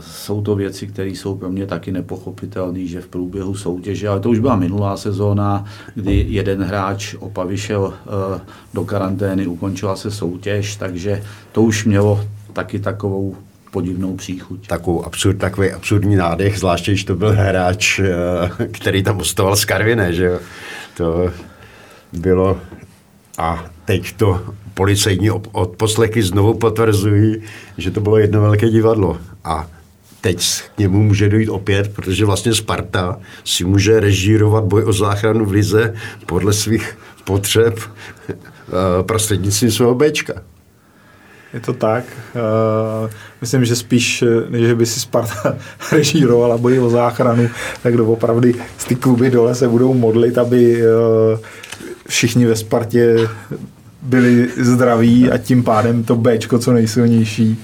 jsou to věci, které jsou pro mě taky nepochopitelné, že v průběhu soutěže, ale to už byla minulá sezóna, kdy jeden hráč Opavy šel eh, do karantény, ukončila se soutěž, takže to už mělo taky takovou podivnou příchuť. Takovou absurd, takový absurdní nádech, zvláště když to byl hráč, eh, který tam ostoval z Karviné, že To bylo a teď to policejní odposlechy znovu potvrzují, že to bylo jedno velké divadlo. A teď k němu může dojít opět, protože vlastně Sparta si může režírovat boj o záchranu v lize podle svých potřeb eh, prostřednictvím svého Bčka. Je to tak. Uh, myslím, že spíš, než by si Sparta režírovala boj o záchranu, tak doopravdy z ty kluby dole se budou modlit, aby uh, všichni ve Spartě byli zdraví a tím pádem to Bčko co nejsilnější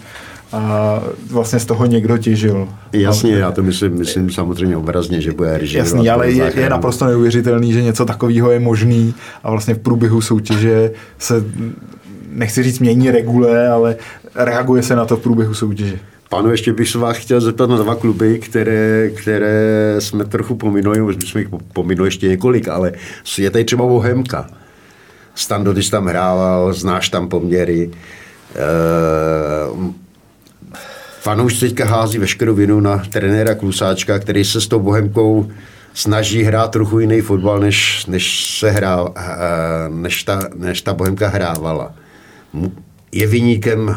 a vlastně z toho někdo těžil. Jasně, já to myslím, myslím samozřejmě obrazně, že bude režimovat. Jasný, ale je, je naprosto neuvěřitelný, že něco takového je možný a vlastně v průběhu soutěže se, nechci říct mění regule, ale reaguje se na to v průběhu soutěže. Pánu, ještě bych se vás chtěl zeptat na dva kluby, které, které jsme trochu pominuli, už jsme jich pominuli ještě několik, ale je tady třeba Bohemka. Stando, když tam hrával, znáš tam poměry. E, fanoušci teďka hází veškerou vinu na trenéra Klusáčka, který se s tou Bohemkou snaží hrát trochu jiný fotbal, než, než, se hrá, eh, než, ta, než ta Bohemka hrávala. Je vyníkem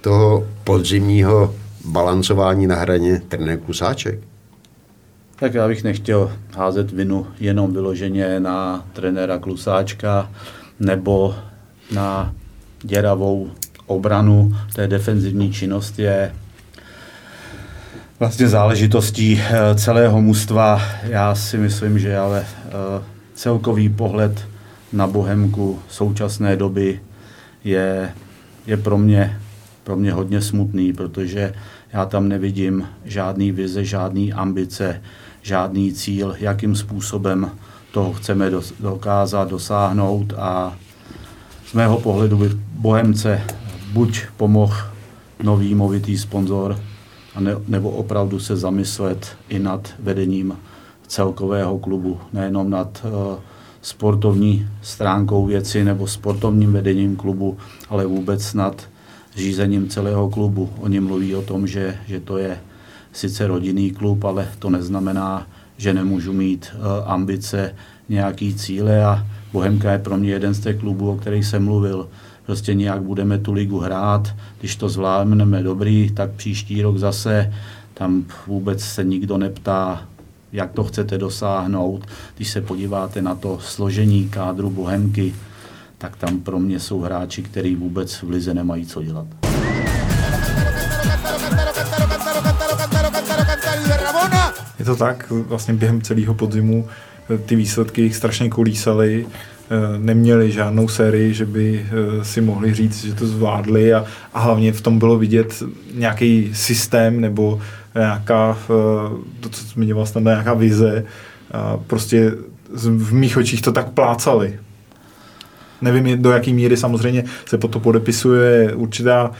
toho podzimního balancování na hraně trenér Klusáček? Tak já bych nechtěl házet vinu jenom vyloženě na trenéra Klusáčka nebo na děravou obranu. Té defenzivní činnost je vlastně záležitostí eh, celého mužstva. Já si myslím, že ale eh, celkový pohled na Bohemku současné doby je, je pro, mě, pro mě hodně smutný, protože já tam nevidím žádný vize, žádný ambice, žádný cíl, jakým způsobem toho chceme dokázat, dosáhnout a z mého pohledu by Bohemce buď pomohl nový movitý sponzor, ne, nebo opravdu se zamyslet i nad vedením celkového klubu, nejenom nad uh, sportovní stránkou věci nebo sportovním vedením klubu, ale vůbec nad řízením celého klubu. Oni mluví o tom, že, že to je sice rodinný klub, ale to neznamená, že nemůžu mít uh, ambice, nějaký cíle a Bohemka je pro mě jeden z těch klubů, o kterých jsem mluvil prostě nějak budeme tu ligu hrát, když to zvládneme dobrý, tak příští rok zase tam vůbec se nikdo neptá, jak to chcete dosáhnout. Když se podíváte na to složení kádru Bohemky, tak tam pro mě jsou hráči, kteří vůbec v lize nemají co dělat. Je to tak, vlastně během celého podzimu ty výsledky jich strašně kolísaly. Eh, neměli žádnou sérii, že by eh, si mohli říct, že to zvládli a, a hlavně v tom bylo vidět nějaký systém nebo nějaká, eh, to, co zmiňoval snad, nějaká vize. A prostě v mých očích to tak plácali. Nevím, do jaký míry samozřejmě se po to podepisuje určitá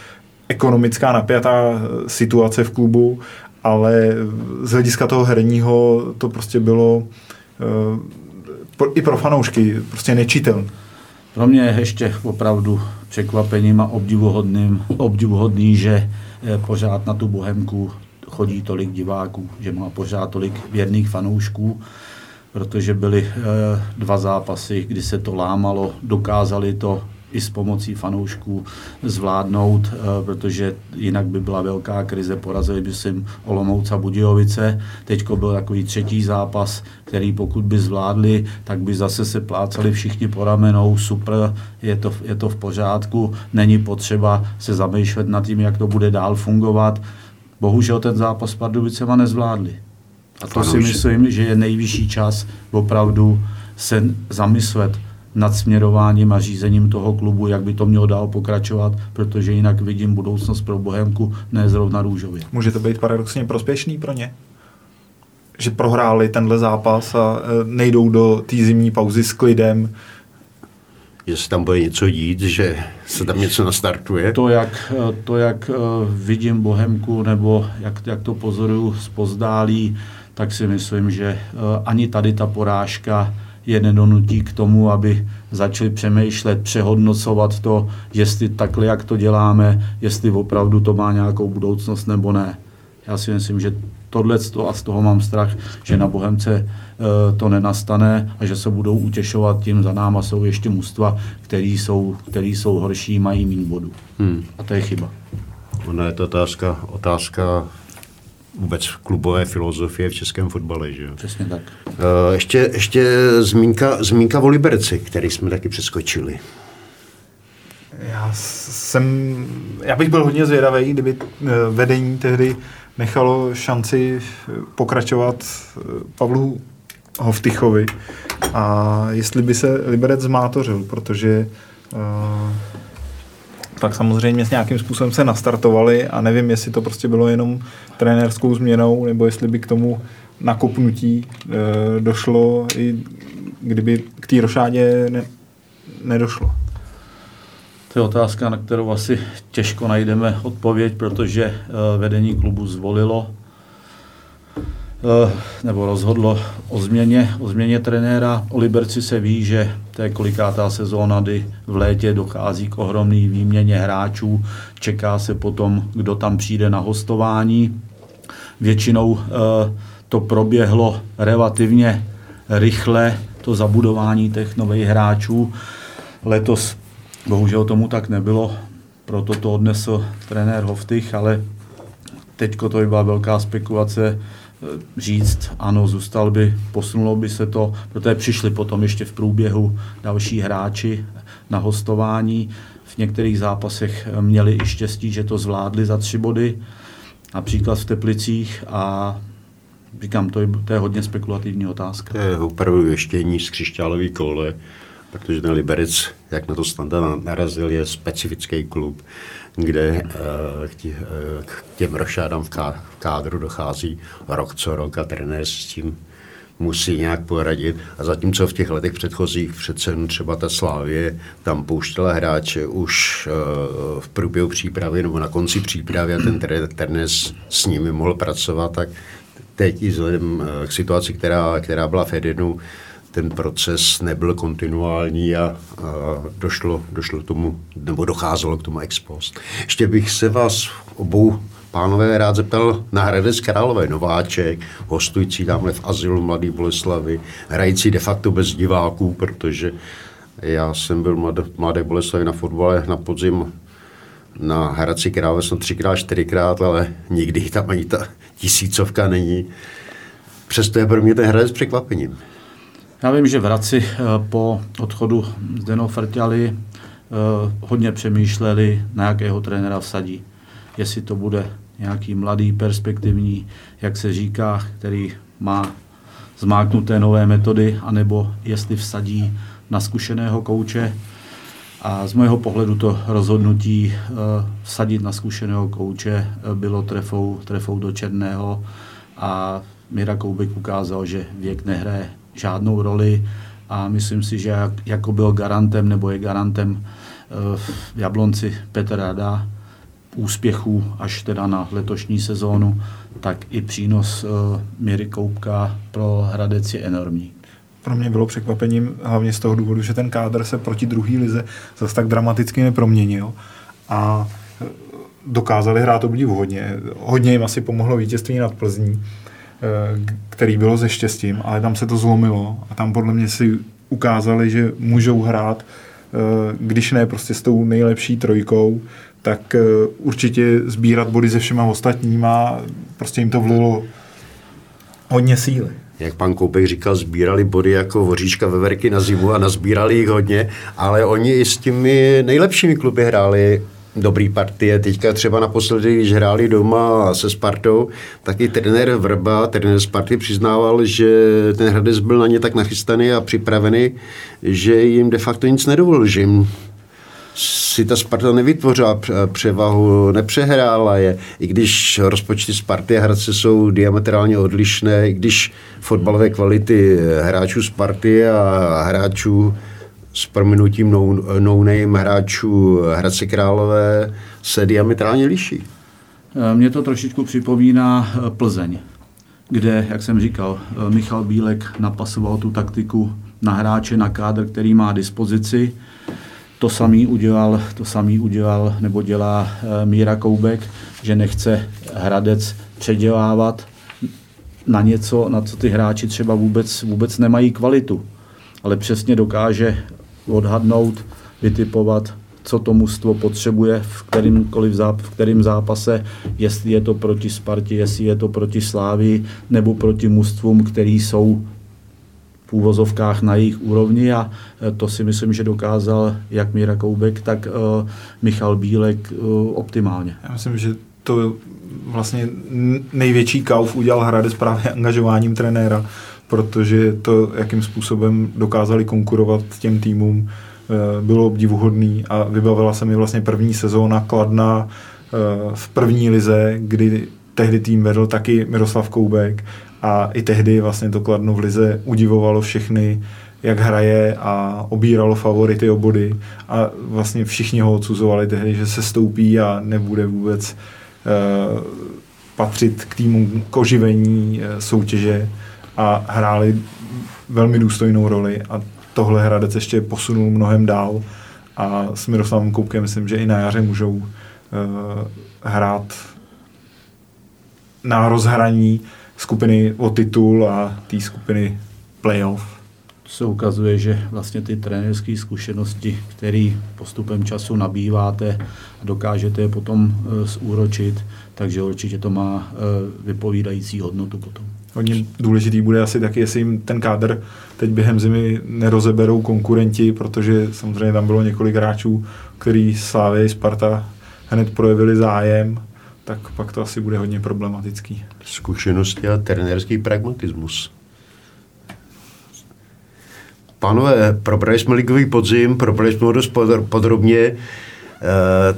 ekonomická napjatá situace v klubu, ale z hlediska toho herního to prostě bylo i pro fanoušky prostě nečitelný. Pro mě je ještě opravdu překvapením a obdivuhodným, obdivuhodný, že eh, pořád na tu Bohemku chodí tolik diváků, že má pořád tolik věrných fanoušků, protože byly eh, dva zápasy, kdy se to lámalo, dokázali to i s pomocí fanoušků zvládnout, eh, protože jinak by byla velká krize, porazili by si Olomouc a Budějovice. Teď byl takový třetí zápas, který pokud by zvládli, tak by zase se plácali všichni po ramenou, super, je to, je to v pořádku, není potřeba se zamýšlet nad tím, jak to bude dál fungovat. Bohužel ten zápas s Pardubicema nezvládli. A to si myslím, že je nejvyšší čas opravdu se zamyslet, nad směrováním a řízením toho klubu, jak by to mělo dál pokračovat, protože jinak vidím budoucnost pro Bohemku ne zrovna růžově. Může to být paradoxně prospěšný pro ně? Že prohráli tenhle zápas a e, nejdou do té zimní pauzy s klidem, jestli tam bude něco dít, že se tam něco nastartuje? To, jak, to, jak e, vidím Bohemku, nebo jak, jak to pozoruju z pozdálí, tak si myslím, že e, ani tady ta porážka je nedonutí k tomu, aby začali přemýšlet, přehodnocovat to, jestli takhle, jak to děláme, jestli opravdu to má nějakou budoucnost nebo ne. Já si myslím, že tohle a z toho mám strach, že na Bohemce e, to nenastane a že se budou utěšovat tím, za náma jsou ještě mužstva, který jsou, který jsou horší, mají méně bodů. Hmm. A to je chyba. Ona je to otázka, otázka vůbec klubové filozofie v českém fotbale. Že jo? Přesně tak. Uh, ještě, ještě zmínka, zmínka o Liberci, který jsme taky přeskočili. Já jsem, já bych byl hodně zvědavý, kdyby eh, vedení tehdy nechalo šanci pokračovat eh, Pavlu Hovtychovi a jestli by se Liberec zmátořil, protože uh, tak samozřejmě s nějakým způsobem se nastartovali a nevím, jestli to prostě bylo jenom trenérskou změnou, nebo jestli by k tomu nakopnutí e, došlo, i kdyby k té rošádě ne, nedošlo. To je otázka, na kterou asi těžko najdeme odpověď, protože e, vedení klubu zvolilo nebo rozhodlo o změně, o změně trenéra. O Liberci se ví, že to je kolikátá sezóna, kdy v létě dochází k ohromné výměně hráčů. Čeká se potom, kdo tam přijde na hostování. Většinou eh, to proběhlo relativně rychle, to zabudování těch nových hráčů. Letos bohužel tomu tak nebylo, proto to odnesl trenér Hoftych, ale teď to by byla velká spekulace, říct, ano, zůstal by, posunulo by se to, protože přišli potom ještě v průběhu další hráči na hostování. V některých zápasech měli i štěstí, že to zvládli za tři body, například v Teplicích a říkám, to je, to je hodně spekulativní otázka. To je opravdu věštění z křišťálový kole, protože ten Liberec, jak na to standard narazil, je specifický klub kde eh, eh, k těm rošádám v kádru dochází rok co rok a trenér s tím musí nějak poradit. A zatímco v těch letech předchozích přece třeba ta Slávě tam pouštěla hráče už eh, v průběhu přípravy nebo na konci přípravy a ten trenér s nimi mohl pracovat, tak teď i vzhledem k situaci, která, která byla v Edenu, ten proces nebyl kontinuální a, a došlo, došlo tomu, nebo docházelo k tomu ex post. Ještě bych se vás obou pánové rád zeptal na Hradec Králové, nováček, hostující tamhle v azylu Mladý Boleslavy, hrající de facto bez diváků, protože já jsem byl mladé, mladé Boleslavy na fotbale na podzim na Hradci Králové jsem třikrát, čtyřikrát, ale nikdy tam ani ta tisícovka není. Přesto je pro mě ten Hradec překvapením. Já vím, že v Hradci eh, po odchodu Zdeno Frťali eh, hodně přemýšleli, na jakého trenéra vsadí. Jestli to bude nějaký mladý, perspektivní, jak se říká, který má zmáknuté nové metody, anebo jestli vsadí na zkušeného kouče. A z mého pohledu to rozhodnutí eh, vsadit na zkušeného kouče bylo trefou, trefou do černého a Mira Koubek ukázal, že věk nehraje žádnou roli a myslím si, že jak, jako byl garantem nebo je garantem eh, v Jablonci Petr Rada úspěchů až teda na letošní sezónu, tak i přínos uh, Míry Koupka pro Hradec je enormní. Pro mě bylo překvapením hlavně z toho důvodu, že ten kádr se proti druhé lize zase tak dramaticky neproměnil a eh, dokázali hrát obdivuhodně. Hodně jim asi pomohlo vítězství nad Plzní, Eh, který bylo se štěstím, ale tam se to zlomilo a tam podle mě si ukázali, že můžou hrát, eh, když ne prostě s tou nejlepší trojkou, tak eh, určitě sbírat body se všema ostatníma, prostě jim to vlilo hodně síly. Jak pan Koupek říkal, sbírali body jako voříčka veverky na zimu a nazbírali jich hodně, ale oni i s těmi nejlepšími kluby hráli dobrý partie. Teďka třeba naposledy, když hráli doma se Spartou, tak i trenér Vrba, trenér Sparty přiznával, že ten Hradec byl na ně tak nachystaný a připravený, že jim de facto nic nedovolil, že jim si ta Sparta nevytvořila převahu, nepřehrála je, i když rozpočty Sparty a Hradce jsou diametrálně odlišné, i když fotbalové kvality hráčů Sparty a hráčů s prominutím no, no hráčů Hradce Králové se diametrálně liší. Eh, mně to trošičku připomíná eh, Plzeň, kde, jak jsem říkal, eh, Michal Bílek napasoval tu taktiku na hráče, na kádr, který má dispozici. To samý udělal, to samý udělal nebo dělá Míra Koubek, že nechce Hradec předělávat na něco, na co ty hráči třeba vůbec, vůbec nemají kvalitu ale přesně dokáže odhadnout, vytipovat, co to mužstvo potřebuje v kterýmkoliv záp- v kterým zápase, jestli je to proti Spartě, jestli je to proti Slávi, nebo proti mužstvům, který jsou v úvozovkách na jejich úrovni a e, to si myslím, že dokázal jak Míra Koubek, tak uh, Michal Bílek uh, optimálně. Já myslím, že to vlastně největší kauf udělal Hradec právě angažováním trenéra, protože to, jakým způsobem dokázali konkurovat těm týmům, eh, bylo obdivuhodný a vybavila se mi vlastně první sezóna Kladna eh, v první lize, kdy tehdy tým vedl taky Miroslav Koubek a i tehdy vlastně to Kladno v lize udivovalo všechny, jak hraje a obíralo favority o body a vlastně všichni ho odsuzovali tehdy, že se stoupí a nebude vůbec uh, patřit k týmu k oživení uh, soutěže a hráli velmi důstojnou roli a tohle Hradec ještě posunul mnohem dál a s Miroslavem Koupkem myslím, že i na jaře můžou uh, hrát na rozhraní skupiny o titul a té skupiny playoff. Se ukazuje, že vlastně ty trenérské zkušenosti, které postupem času nabýváte a dokážete je potom e, zúročit, takže určitě to má e, vypovídající hodnotu potom. Hodně důležitý bude asi taky, jestli jim ten kádr teď během zimy nerozeberou konkurenti, protože samozřejmě tam bylo několik hráčů, který Slávy Sparta hned projevili zájem, tak pak to asi bude hodně problematický. Zkušenosti a trenérský pragmatismus. Pánové, probrali jsme ligový podzim, probrali jsme ho dost podrobně, e,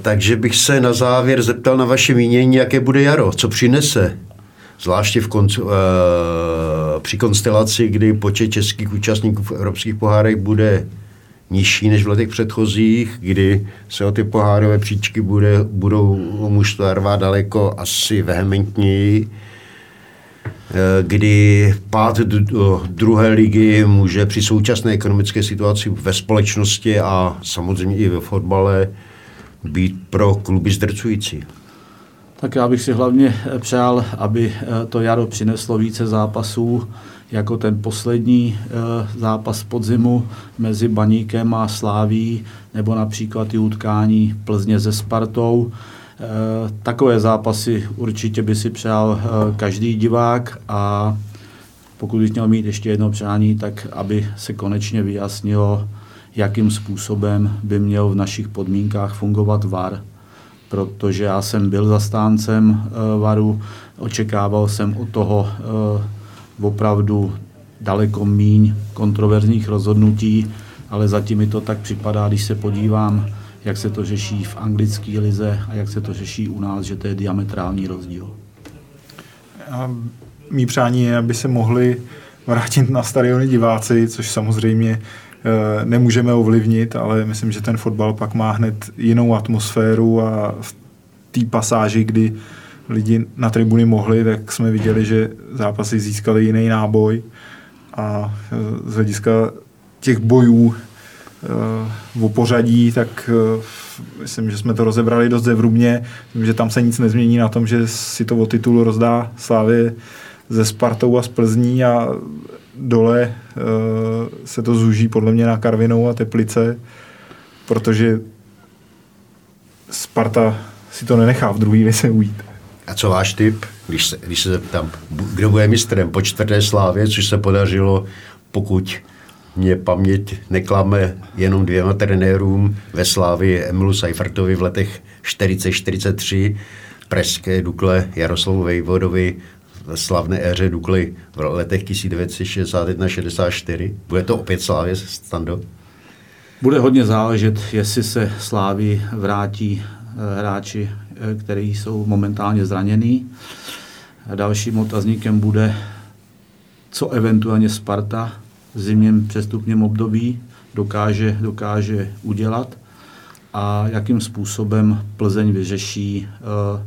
takže bych se na závěr zeptal na vaše mínění, jaké bude jaro, co přinese zvláště v koncu, e, při konstelaci, kdy počet českých účastníků v evropských pohárech bude nižší než v letech předchozích, kdy se o ty pohárové příčky bude, budou mužstva rvát daleko asi vehementněji, eh, kdy pád druhé ligy může při současné ekonomické situaci ve společnosti a samozřejmě i ve fotbale být pro kluby zdrcující. Tak já bych si hlavně eh, přál, aby eh, to jaro přineslo více zápasů, jako ten poslední eh, zápas podzimu mezi Baníkem a Sláví, nebo například i utkání Plzně se Spartou. Takové zápasy určitě by si přál každý divák a pokud bych měl mít ještě jedno přání, tak aby se konečně vyjasnilo, jakým způsobem by měl v našich podmínkách fungovat VAR protože já jsem byl zastáncem uh, varu, očekával jsem od toho uh, opravdu daleko míň kontroverzních rozhodnutí, ale zatím mi to tak připadá, když se podívám, jak se to řeší v anglické lize a jak se to řeší u nás, že to je diametrální rozdíl. A mý přání je, aby se mohli vrátit na stadiony diváci, což samozřejmě Eh, nemůžeme ovlivnit, ale myslím, že ten fotbal pak má hned jinou atmosféru a v té pasáži, kdy lidi na tribuny mohli, tak jsme viděli, že zápasy získaly jiný náboj a eh, z hlediska těch bojů eh, o pořadí, tak myslím, že jsme to rozebrali dost zevrubně. Myslím, že tam se nic nezmění na tom, že si to o titul rozdá Slávě ze Spartou a z Plzní a dole uh, se to zúží podle mě na Karvinou a Teplice, protože Sparta si to nenechá v druhé lize ujít. A co váš tip, když se, když se zeptám, kdo bude mistrem po čtvrté slávě, což se podařilo, pokud mě paměť neklame jenom dvěma trenérům ve Slávě Emilu Seifertovi v letech 40-43, Preské Dukle Jaroslavu Vejvodovi slavné éře Dukly v letech 1961-64. Bude to opět Slávě, Stando? Bude hodně záležet, jestli se Slávy vrátí eh, hráči, eh, kteří jsou momentálně zranění. Dalším otazníkem bude, co eventuálně Sparta v zimním přestupním období dokáže, dokáže udělat a jakým způsobem Plzeň vyřeší uh,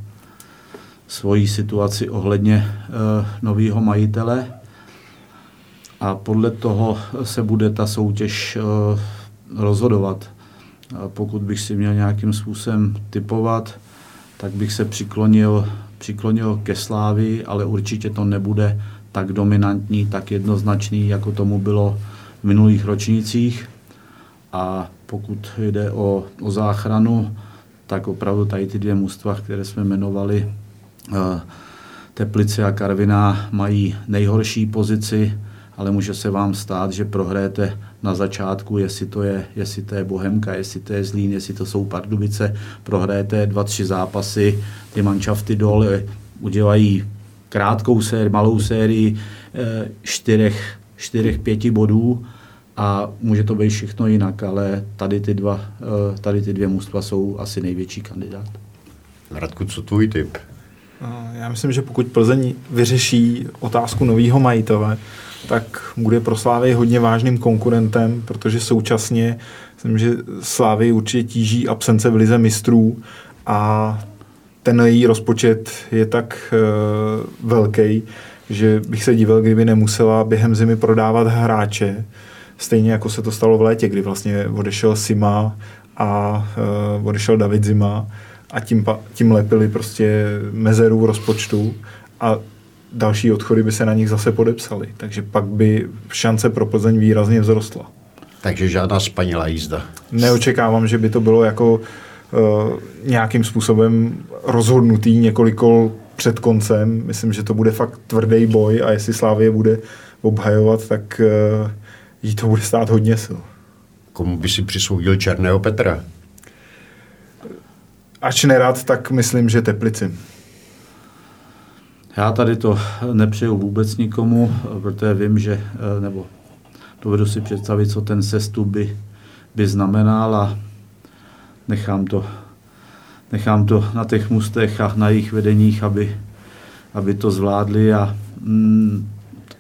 svoji situaci ohledně uh, nového majitele a podle toho se bude ta soutěž uh, rozhodovat. Pokud bych si měl nějakým způsobem typovat, tak bych se přiklonil, přiklonil ke Slávi, ale určitě to nebude tak dominantní, tak jednoznačný, jako tomu bylo v minulých ročnících. A pokud jde o, o záchranu, tak opravdu tady ty dvě mužstva, které jsme jmenovali, Teplice a Karviná mají nejhorší pozici, ale může se vám stát, že prohráte na začátku, jestli to je, jestli to je Bohemka, jestli to je Zlín, jestli to jsou Pardubice, prohráte dva, tři zápasy, ty manšafty dole udělají krátkou sérii, malou sérii eh, čtyřech, čtyřech, pěti bodů a může to být všechno jinak, ale tady ty, dva, eh, tady ty dvě mužstva jsou asi největší kandidát. Radku, co tvůj typ? Já myslím, že pokud Plzeň vyřeší otázku nového majitele, tak bude pro Slávy hodně vážným konkurentem, protože současně myslím, že Slávy určitě tíží absence v lize mistrů a ten její rozpočet je tak uh, velký, že bych se divil, kdyby nemusela během zimy prodávat hráče, stejně jako se to stalo v létě, kdy vlastně odešel Sima a uh, odešel David Zima a tím, tím lepili prostě mezeru v rozpočtu a další odchody by se na nich zase podepsaly. Takže pak by šance pro Plzeň výrazně vzrostla. Takže žádná spanilá jízda. Neočekávám, že by to bylo jako uh, nějakým způsobem rozhodnutý několik kol před koncem. Myslím, že to bude fakt tvrdý boj a jestli Slávě bude obhajovat, tak uh, jí to bude stát hodně sil. Komu by si přisoudil Černého Petra? Ač nerad, tak myslím, že Teplici. Já tady to nepřeju vůbec nikomu, protože vím, že, eh, nebo dovedu si představit, co ten sestup by, by znamenal a nechám to, nechám to na těch mustech a na jejich vedeních, aby, aby to zvládli a mm,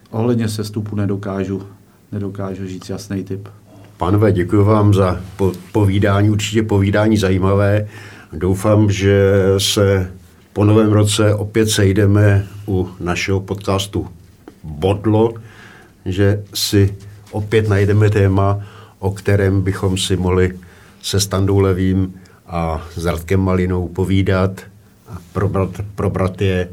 ohledně sestupu nedokážu, nedokážu říct jasný typ. Pánové, děkuji vám za po, povídání, určitě povídání zajímavé. Doufám, že se po novém roce opět sejdeme u našeho podcastu Bodlo, že si opět najdeme téma, o kterém bychom si mohli se Standou Levým a s Radkem Malinou povídat, a probrat, probrat je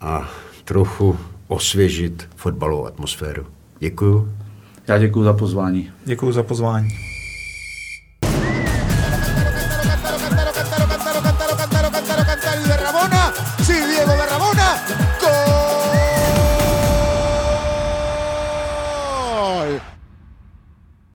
a trochu osvěžit fotbalovou atmosféru. Děkuju. Já děkuji za pozvání. Děkuji za pozvání.